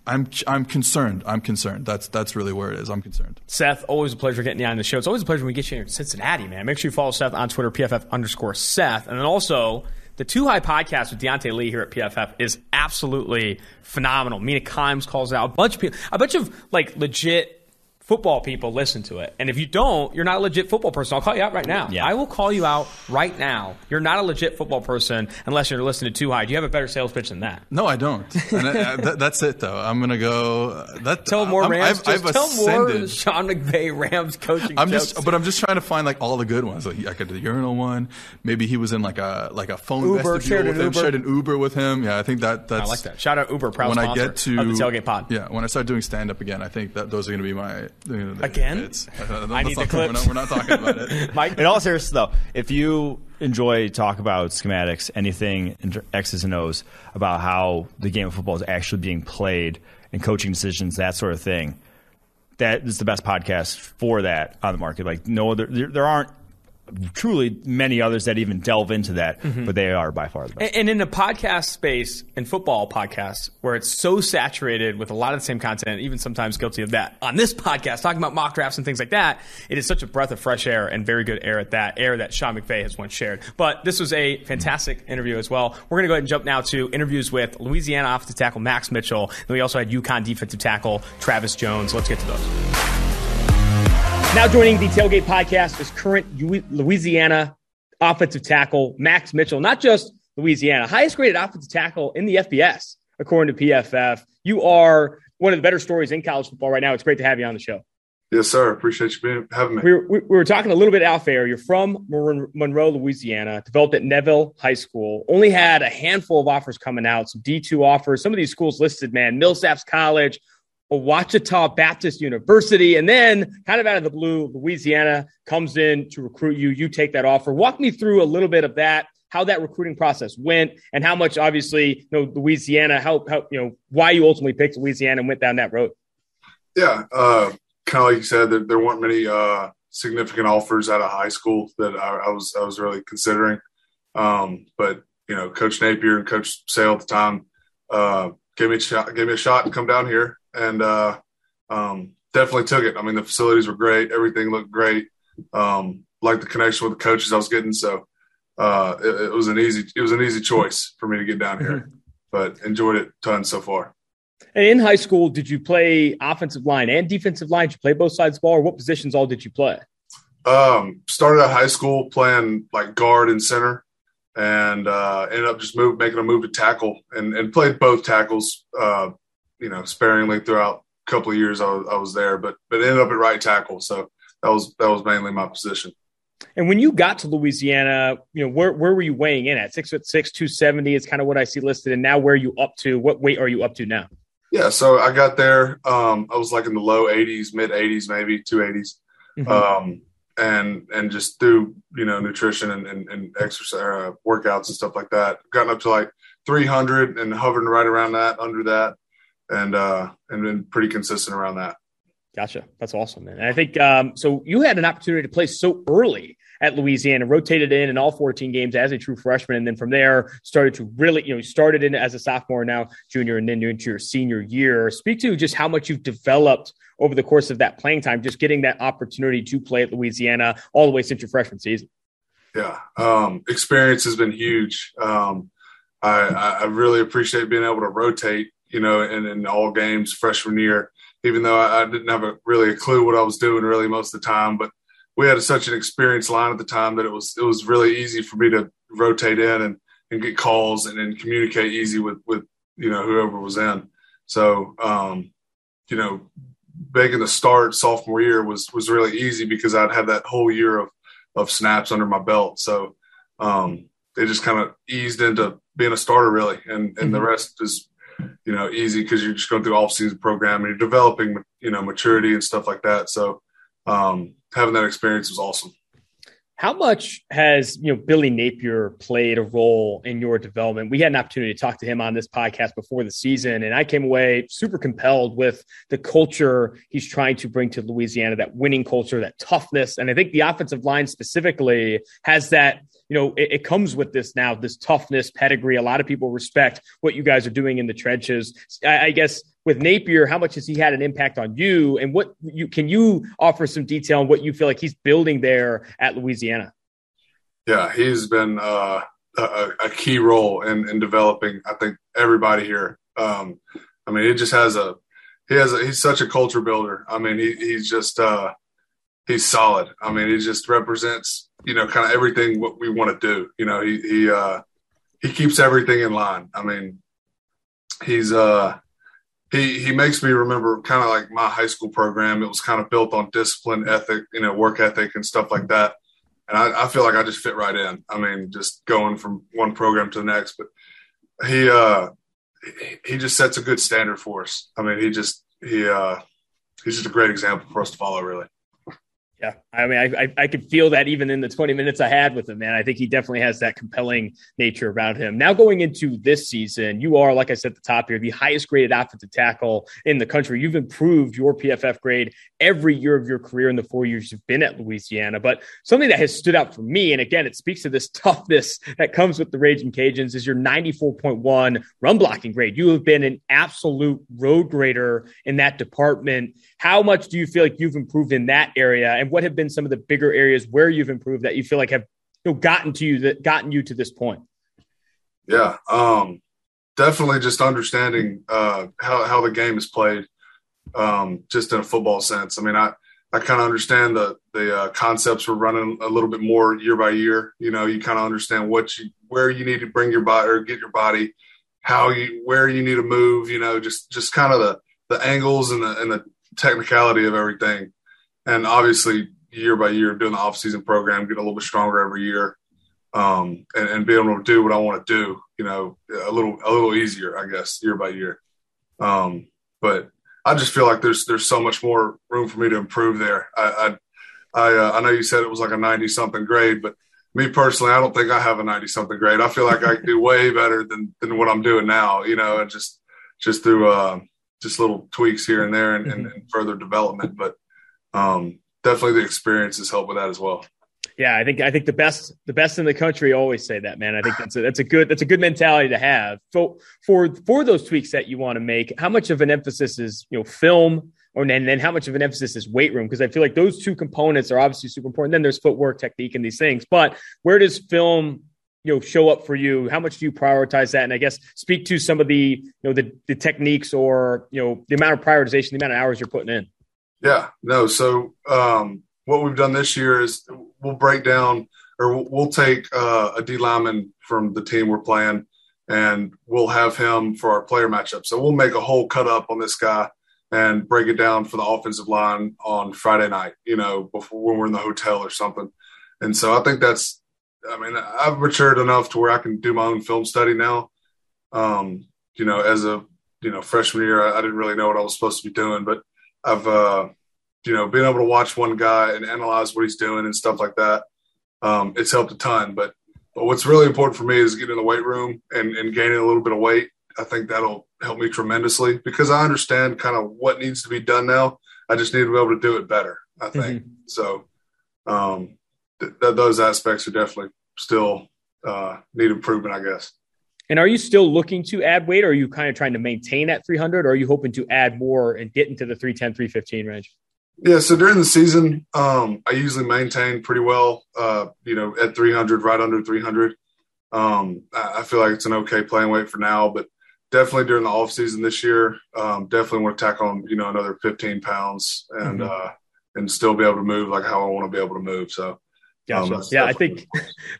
I'm I'm concerned. I'm concerned. That's that's really where it is. I'm concerned. Seth, always a pleasure getting you on the show. It's always a pleasure when we get you here in Cincinnati, man. Make sure you follow Seth on Twitter, PFF underscore Seth, and then also the Two High podcast with Diante Lee here at PFF is absolutely phenomenal. Mina Kimes calls out a bunch of people, a bunch of like legit football people listen to it. And if you don't, you're not a legit football person. I'll call you out right now. Yeah. I will call you out right now. You're not a legit football person unless you're listening to Two High. Do you have a better sales pitch than that? No, I don't. And I, I, that, that's it, though. I'm going to go. Uh, that, tell more I'm, Rams. I've, I've tell ascended. more Sean McVay Rams coaching. I'm just, but I'm just trying to find like all the good ones. Like I could do the urinal one. Maybe he was in like a like a phone Uber, vestibule with him. Uber. Shared an Uber with him. Yeah, I think that that's. I like that. Shout out Uber. Proud when I get to the tailgate pod. Yeah, when I start doing stand up again, I think that those are going to be my you know, again it's, uh, (laughs) I need the clips. We're not, we're not talking about it. (laughs) Mike, in all seriousness, though, if you enjoy talk about schematics, anything X's and O's about how the game of football is actually being played and coaching decisions, that sort of thing, that is the best podcast for that on the market. Like no other, there, there aren't truly many others that even delve into that, mm-hmm. but they are by far the best. And in the podcast space, in football podcasts, where it's so saturated with a lot of the same content, even sometimes guilty of that, on this (laughs) podcast, talking about mock drafts and things like that, it is such a breath of fresh air and very good air at that, air that Sean McVay has once shared. But this was a fantastic mm-hmm. interview as well. We're going to go ahead and jump now to interviews with Louisiana offensive tackle Max Mitchell, and we also had UConn defensive tackle Travis Jones. Let's get to those. Now joining the Tailgate podcast is current Louisiana offensive tackle Max Mitchell. Not just Louisiana, highest graded offensive tackle in the FBS, according to PFF. You are one of the better stories in college football right now. It's great to have you on the show. Yes, sir. Appreciate you being, having me. We were, we were talking a little bit out there. You're from Monroe, Louisiana, developed at Neville High School. Only had a handful of offers coming out, some D2 offers. Some of these schools listed, man, Millsaps College, Ouachita Baptist University, and then kind of out of the blue, Louisiana comes in to recruit you. You take that offer. Walk me through a little bit of that, how that recruiting process went, and how much obviously you know Louisiana, how, how you know why you ultimately picked Louisiana and went down that road. Yeah, uh, kind of like you said, there, there weren't many uh, significant offers out of high school that I, I was I was really considering, um, but you know, Coach Napier and Coach Sale at the time uh, gave me a shot, gave me a shot and come down here and uh, um, definitely took it. I mean, the facilities were great. Everything looked great. Um, like the connection with the coaches I was getting. So uh, it, it, was an easy it was an easy choice for me to get down here, mm-hmm. (laughs) but enjoyed it tons so far. And in high school, did you play offensive line and defensive line? Did you play both sides of the ball, or what positions all did you play? Um, started at high school playing like guard and center, and uh, ended up just move, making a move to tackle, and, and played both tackles. Uh, you know, sparingly throughout a couple of years I was, I was there, but but ended up at right tackle. So that was that was mainly my position. And when you got to Louisiana, you know, where where were you weighing in at? Six foot six, two seventy is kind of what I see listed. And now where are you up to? What weight are you up to now? Yeah, so I got there. Um, I was like in the low 80s, mid 80s, maybe 280s, mm-hmm. um, and and just through you know nutrition and, and, and exercise uh, workouts and stuff like that, gotten up to like 300 and hovering right around that, under that, and uh, and been pretty consistent around that. Gotcha. That's awesome, man. And I think um, so. You had an opportunity to play so early at Louisiana, rotated in in all 14 games as a true freshman, and then from there started to really, you know, started in as a sophomore, now junior, and then into your senior year. Speak to just how much you've developed over the course of that playing time, just getting that opportunity to play at Louisiana all the way since your freshman season. Yeah, um, experience has been huge. Um, I, I really appreciate being able to rotate, you know, in, in all games freshman year, even though I, I didn't have a, really a clue what I was doing really most of the time, but we had such an experienced line at the time that it was it was really easy for me to rotate in and, and get calls and, and communicate easy with with you know whoever was in. So um, you know, making the start sophomore year was was really easy because I'd had that whole year of of snaps under my belt. So um, they just kind of eased into being a starter really, and and mm-hmm. the rest is you know easy because you're just going through off season program and you're developing you know maturity and stuff like that. So um, having that experience was awesome. How much has you know Billy Napier played a role in your development? We had an opportunity to talk to him on this podcast before the season, and I came away super compelled with the culture he's trying to bring to Louisiana, that winning culture, that toughness. And I think the offensive line specifically has that you know, it, it, comes with this now, this toughness, pedigree. A lot of people respect what you guys are doing in the trenches. I, I guess with Napier, how much has he had an impact on you? And what you can you offer some detail on what you feel like he's building there at Louisiana? Yeah, he's been uh, a, a, key role in, in developing. I think everybody here. Um, I mean, he just has a he has a, he's such a culture builder. I mean, he, he's just uh, he's solid. I mean, he just represents you know kind of everything what we want to do. You know, he he uh, he keeps everything in line. I mean, he's uh he he makes me remember kind of like my high school program. It was kind of built on discipline, ethic, you know, work ethic and stuff like that. And I, I feel like I just fit right in. I mean, just going from one program to the next. But he uh he just sets a good standard for us. I mean, he just he uh he's just a great example for us to follow, really. Yeah, I mean, I, I, I could feel that even in the 20 minutes I had with him, man. I think he definitely has that compelling nature about him. Now going into this season, you are, like I said at the top here, the highest graded offensive tackle in the country. You've improved your PFF grade every year of your career in the four years you've been at Louisiana. But something that has stood out for me, and again, it speaks to this (laughs) toughness that comes with the Raging Cajuns, is your 94.1 run blocking grade. You have been an absolute road grader in that department. How much do you feel like you've improved in that area? And what have been some of the bigger areas where you've improved that you feel like have you know, gotten to you that gotten you to this point? Yeah, um, definitely just understanding uh, how how the game is played, um, just in a football sense. I mean, I I kind of understand the the uh, concepts we're running a little bit more year by year. You know, you kind of understand what you where you need to bring your body or get your body, how you where you need to move. You know, just just kind of the the angles and the and the technicality of everything and obviously year by year doing the off season program, getting a little bit stronger every year, um, and, and being able to do what I want to do, you know, a little a little easier, I guess, year by year. Um, but I just feel like there's there's so much more room for me to improve there. I I, I, uh, I know you said it was like a ninety something grade, but me personally, I don't think I have a ninety something grade. I feel like I can do way better than than what I'm doing now, you know, and just just through uh, just little tweaks here and there and, and, and further development, but um, definitely the experiences help with that as well. Yeah, I think I think the best the best in the country always say that, man. I think that's a, that's a good that's a good mentality to have. For for for those tweaks that you want to make, how much of an emphasis is you know film, or and then how much of an emphasis is weight room? Because I feel like those two components are obviously super important. Then there's footwork, technique, and these things. But where does film you know show up for you how much do you prioritize that and i guess speak to some of the you know the, the techniques or you know the amount of prioritization the amount of hours you're putting in yeah, no. So um, what we've done this year is we'll break down or we'll take uh, a D lineman from the team we're playing and we'll have him for our player matchup. So we'll make a whole cut up on this guy and break it down for the offensive line on Friday night, you know, before when we're in the hotel or something. And so I think that's, I mean, I've matured enough to where I can do my own film study now. Um, you know, as a, you know, freshman year, I, I didn't really know what I was supposed to be doing, but I've, uh, you know, being able to watch one guy and analyze what he's doing and stuff like that. Um, it's helped a ton, but, but what's really important for me is getting in the weight room and, and gaining a little bit of weight. I think that'll help me tremendously because I understand kind of what needs to be done now. I just need to be able to do it better. I think mm-hmm. so. Um, th- th- those aspects are definitely still uh, need improvement, I guess. And are you still looking to add weight, or are you kind of trying to maintain at 300, or are you hoping to add more and get into the 310, 315 range? Yeah, so during the season, um, I usually maintain pretty well, uh, you know, at 300, right under 300. Um, I feel like it's an okay playing weight for now, but definitely during the off season this year, um, definitely want to tack on, you know, another 15 pounds and, mm-hmm. uh, and still be able to move like how I want to be able to move. So, Gotcha. Um, yeah, I think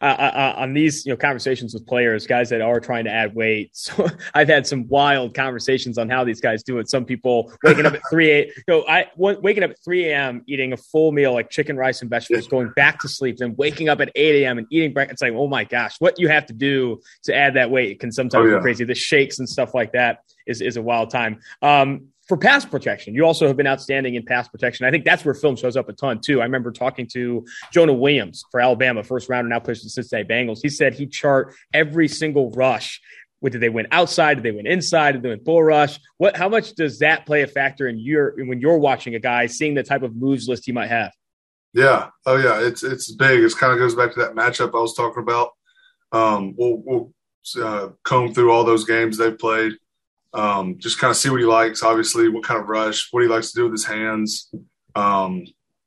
uh, uh, on these you know conversations with players, guys that are trying to add weight. (laughs) So I've had some wild conversations on how these guys do it. Some people waking up at three a. (laughs) You know, I waking up at three a.m. eating a full meal like chicken, rice, and vegetables, going back to sleep, then waking up at eight a.m. and eating breakfast. It's like, oh my gosh, what you have to do to add that weight can sometimes oh, yeah. be crazy. The shakes and stuff like that is is a wild time. Um, for pass protection. You also have been outstanding in pass protection. I think that's where film shows up a ton too. I remember talking to Jonah Williams for Alabama, first round and now plays the Cincinnati Bengals. He said he chart every single rush. What did they win outside? Did they win inside? Did they win bull rush? What? How much does that play a factor in your when you're watching a guy, seeing the type of moves list he might have? Yeah. Oh yeah. It's it's big. It kind of goes back to that matchup I was talking about. Um, we'll we'll uh, comb through all those games they've played um, just kind of see what he likes. Obviously, what kind of rush, what he likes to do with his hands. Um,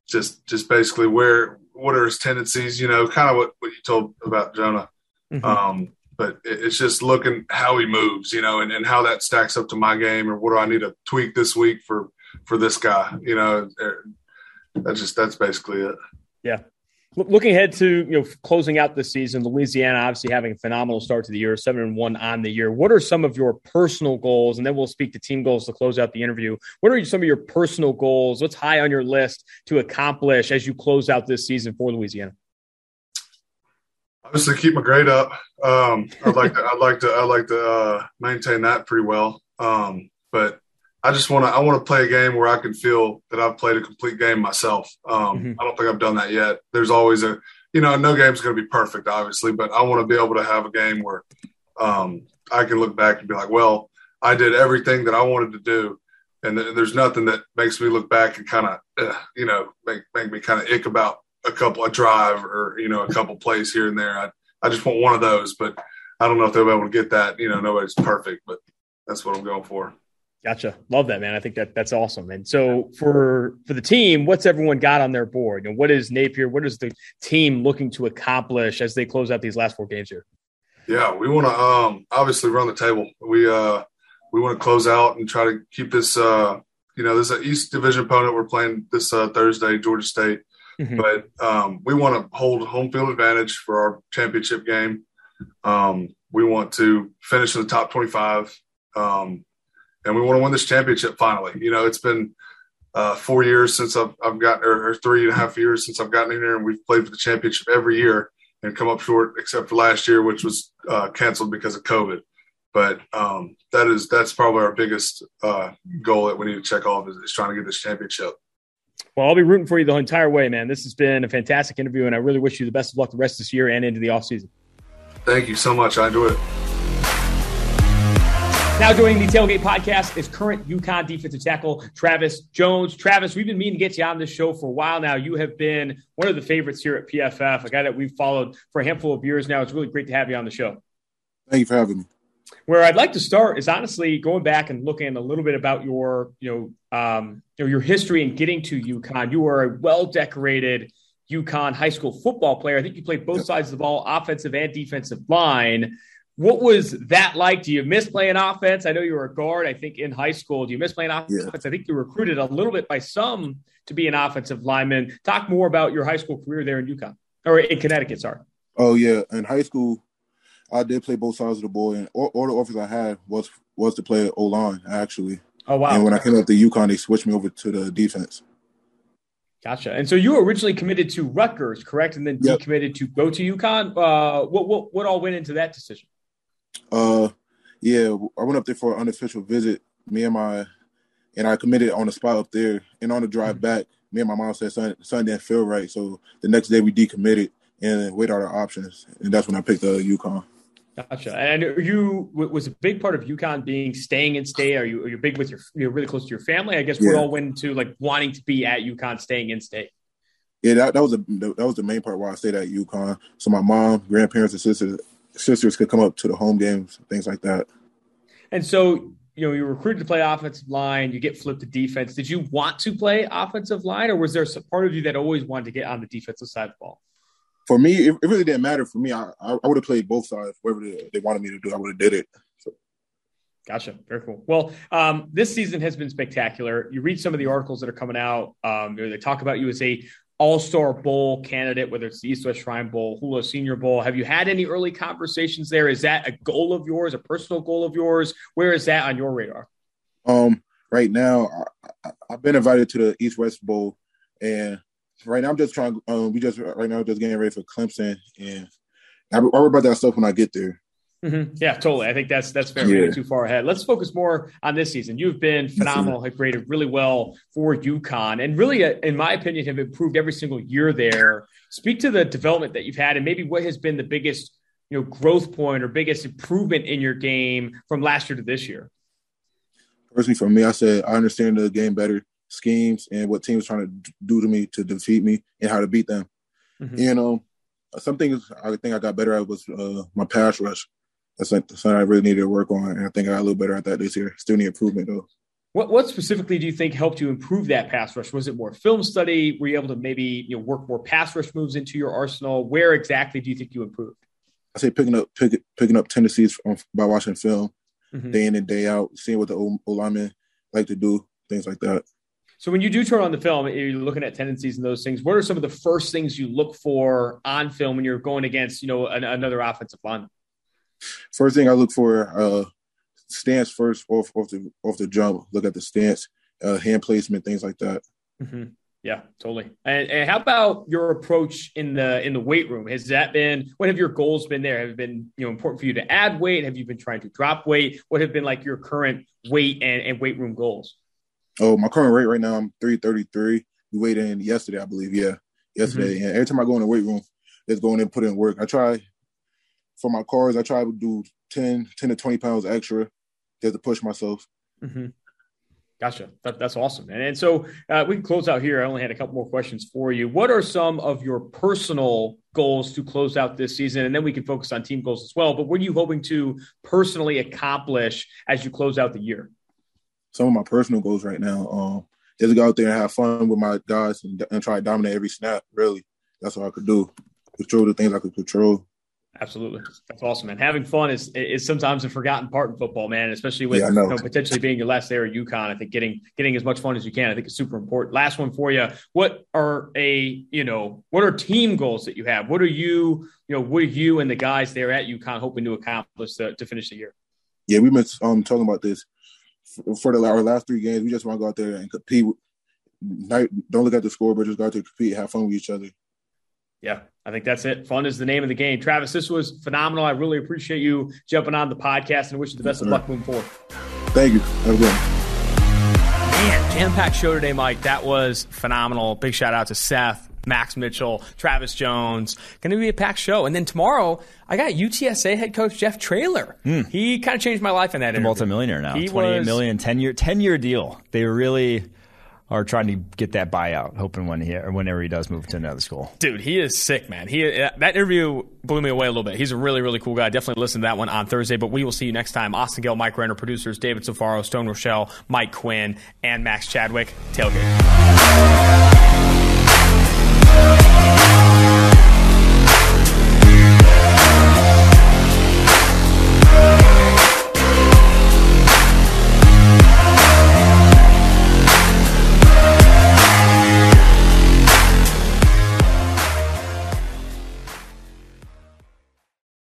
just just basically where what are his tendencies. You know, kind of what what you told about Jonah. Mm-hmm. Um, but it's just looking how he moves, you know, and, and how that stacks up to my game, or what do I need to tweak this week for for this guy, you know. That's just that's basically it. Yeah, Looking ahead to you know closing out the season, Louisiana obviously having a phenomenal start to the year, seven and one on the year. What are some of your personal goals? And then we'll speak to team goals to close out the interview. What are some of your personal goals? What's high on your list to accomplish as you close out this season for Louisiana? Obviously, keep my grade up. Um, I'd like to. I'd like to. I'd like to uh, maintain that pretty well. Um, but I just want to I want to play a game where I can feel that I've played a complete game myself. Um, mm-hmm. I don't think I've done that yet. There's always a you know no game's going to be perfect, obviously, but I want to be able to have a game where um, I can look back and be like, well, I did everything that I wanted to do, and th- there's nothing that makes me look back and kind of uh, you know make make me kind of ick about a couple a drive or you know a couple plays here and there. I I just want one of those, but I don't know if they'll be able to get that. You know, nobody's perfect, but that's what I'm going for. Gotcha. Love that, man. I think that that's awesome. And so for for the team, what's everyone got on their board? And what is Napier? What is the team looking to accomplish as they close out these last four games here? Yeah, we want to um, obviously run the table. We uh, we want to close out and try to keep this. Uh, you know, this is an East Division opponent. We're playing this uh, Thursday, Georgia State, mm-hmm. but um, we want to hold home field advantage for our championship game. Um, we want to finish in the top twenty-five. Um, and we want to win this championship finally. You know, it's been uh, four years since I've, I've gotten, or three and a half years since I've gotten in here, and we've played for the championship every year and come up short, except for last year, which was uh, canceled because of COVID. But um, that is that's probably our biggest uh, goal that we need to check off is, is trying to get this championship. Well, I'll be rooting for you the entire way, man. This has been a fantastic interview, and I really wish you the best of luck the rest of this year and into the off season. Thank you so much. I enjoyed it. Now joining the Tailgate podcast is current UConn defensive tackle Travis Jones. Travis, we've been meaning to get you on this show for a while now. You have been one of the favorites here at PFF, a guy that we've followed for a handful of years now. It's really great to have you on the show. Thank you for having me. Where I'd like to start is honestly going back and looking a little bit about your, you know, um, you know, your history and getting to UConn. You are a well decorated UConn high school football player. I think you played both yep. sides of the ball, offensive and defensive line what was that like? Do you miss playing offense? I know you were a guard, I think, in high school. Do you miss playing offense? Yeah. I think you were recruited a little bit by some to be an offensive lineman. Talk more about your high school career there in UConn or in Connecticut, sorry. Oh, yeah. In high school, I did play both sides of the ball, and all, all the offers I had was was to play O line, actually. Oh, wow. And when I came up to UConn, they switched me over to the defense. Gotcha. And so you were originally committed to Rutgers, correct? And then yep. decommitted to go to UConn. Uh, what, what, what all went into that decision? Uh, yeah, I went up there for an unofficial visit. Me and my and I committed on the spot up there. And on the drive mm-hmm. back, me and my mom said something, something didn't feel right. So the next day we decommitted and weighed out our options, and that's when I picked the UConn. Gotcha. And you was a big part of UConn being staying in state. Are you are you big with your you're really close to your family? I guess yeah. what all went into like wanting to be at UConn, staying in state. Yeah, that, that was a that was the main part why I stayed at UConn. So my mom, grandparents, and sisters sisters could come up to the home games, things like that. And so, you know, you were recruited to play offensive line, you get flipped to defense. Did you want to play offensive line, or was there a part of you that always wanted to get on the defensive side of the ball? For me, it, it really didn't matter. For me, I, I, would have played both sides. Whatever they, wanted me to do, I would have did it. So. Gotcha. Very cool. Well, um, this season has been spectacular. You read some of the articles that are coming out. Um, they talk about you as a all Star Bowl candidate, whether it's the East West Shrine Bowl, Hula Senior Bowl. Have you had any early conversations there? Is that a goal of yours, a personal goal of yours? Where is that on your radar? Um, right now, I, have been invited to the East West Bowl, and right now I'm just trying. Um, we just right now just getting ready for Clemson, and I worry about that stuff when I get there. Mm-hmm. Yeah, totally. I think that's that's fair. Yeah. Too far ahead. Let's focus more on this season. You've been phenomenal. Have graded really well for UConn, and really, uh, in my opinion, have improved every single year there. Speak to the development that you've had, and maybe what has been the biggest, you know, growth point or biggest improvement in your game from last year to this year. Personally, for me, I said I understand the game better, schemes, and what teams are trying to do to me to defeat me, and how to beat them. Mm-hmm. You know, some things I think I got better at was uh, my pass rush that's something I really needed to work on, and I think I got a little better at that this year. Still need improvement though. What what specifically do you think helped you improve that pass rush? Was it more film study? Were you able to maybe you know work more pass rush moves into your arsenal? Where exactly do you think you improved? I say picking up pick, picking up tendencies from, by watching film mm-hmm. day in and day out, seeing what the old, linemen like to do, things like that. So when you do turn on the film, you're looking at tendencies and those things. What are some of the first things you look for on film when you're going against you know an, another offensive lineman? First thing I look for, uh, stance first off off the off the jump. Look at the stance, uh, hand placement, things like that. Mm-hmm. Yeah, totally. And, and, how about your approach in the in the weight room? Has that been what have your goals been there? Have it been you know important for you to add weight? Have you been trying to drop weight? What have been like your current weight and, and weight room goals? Oh, my current weight right now I'm three thirty three. We weighed in yesterday, I believe. Yeah, yesterday. Mm-hmm. And every time I go in the weight room, it's going in put in work. I try for my cars, I try to do 10, 10 to 20 pounds extra just to push myself. Mm-hmm. Gotcha. That, that's awesome. And, and so uh, we can close out here. I only had a couple more questions for you. What are some of your personal goals to close out this season? And then we can focus on team goals as well. But what are you hoping to personally accomplish as you close out the year? Some of my personal goals right now um, is to go out there and have fun with my guys and, and try to dominate every snap, really. That's all I could do. Control the things I could control Absolutely, that's awesome, man. Having fun is is sometimes a forgotten part in football, man. Especially with yeah, you know, potentially being your last day at UConn. I think getting getting as much fun as you can, I think, is super important. Last one for you: What are a you know what are team goals that you have? What are you you know what are you and the guys there at UConn hoping to accomplish to, to finish the year? Yeah, we've been um, talking about this for the our last three games. We just want to go out there and compete. Not, don't look at the score, but just go out there compete, have fun with each other. Yeah, I think that's it. Fun is the name of the game. Travis, this was phenomenal. I really appreciate you jumping on the podcast and wish you the best of luck moving forward. Thank you. Have a good Man, jam packed show today, Mike. That was phenomenal. Big shout out to Seth, Max Mitchell, Travis Jones. Going to be a packed show. And then tomorrow, I got UTSA head coach Jeff Traylor. Mm. He kind of changed my life in that. A multimillionaire now. He 28 was, million, 10 year, 10 year deal. They really are trying to get that buyout, hoping when he or whenever he does move to another school. Dude, he is sick, man. He uh, that interview blew me away a little bit. He's a really really cool guy. Definitely listen to that one on Thursday. But we will see you next time. Austin Gill, Mike Renner, producers David Safaro, Stone Rochelle, Mike Quinn, and Max Chadwick. Tailgate.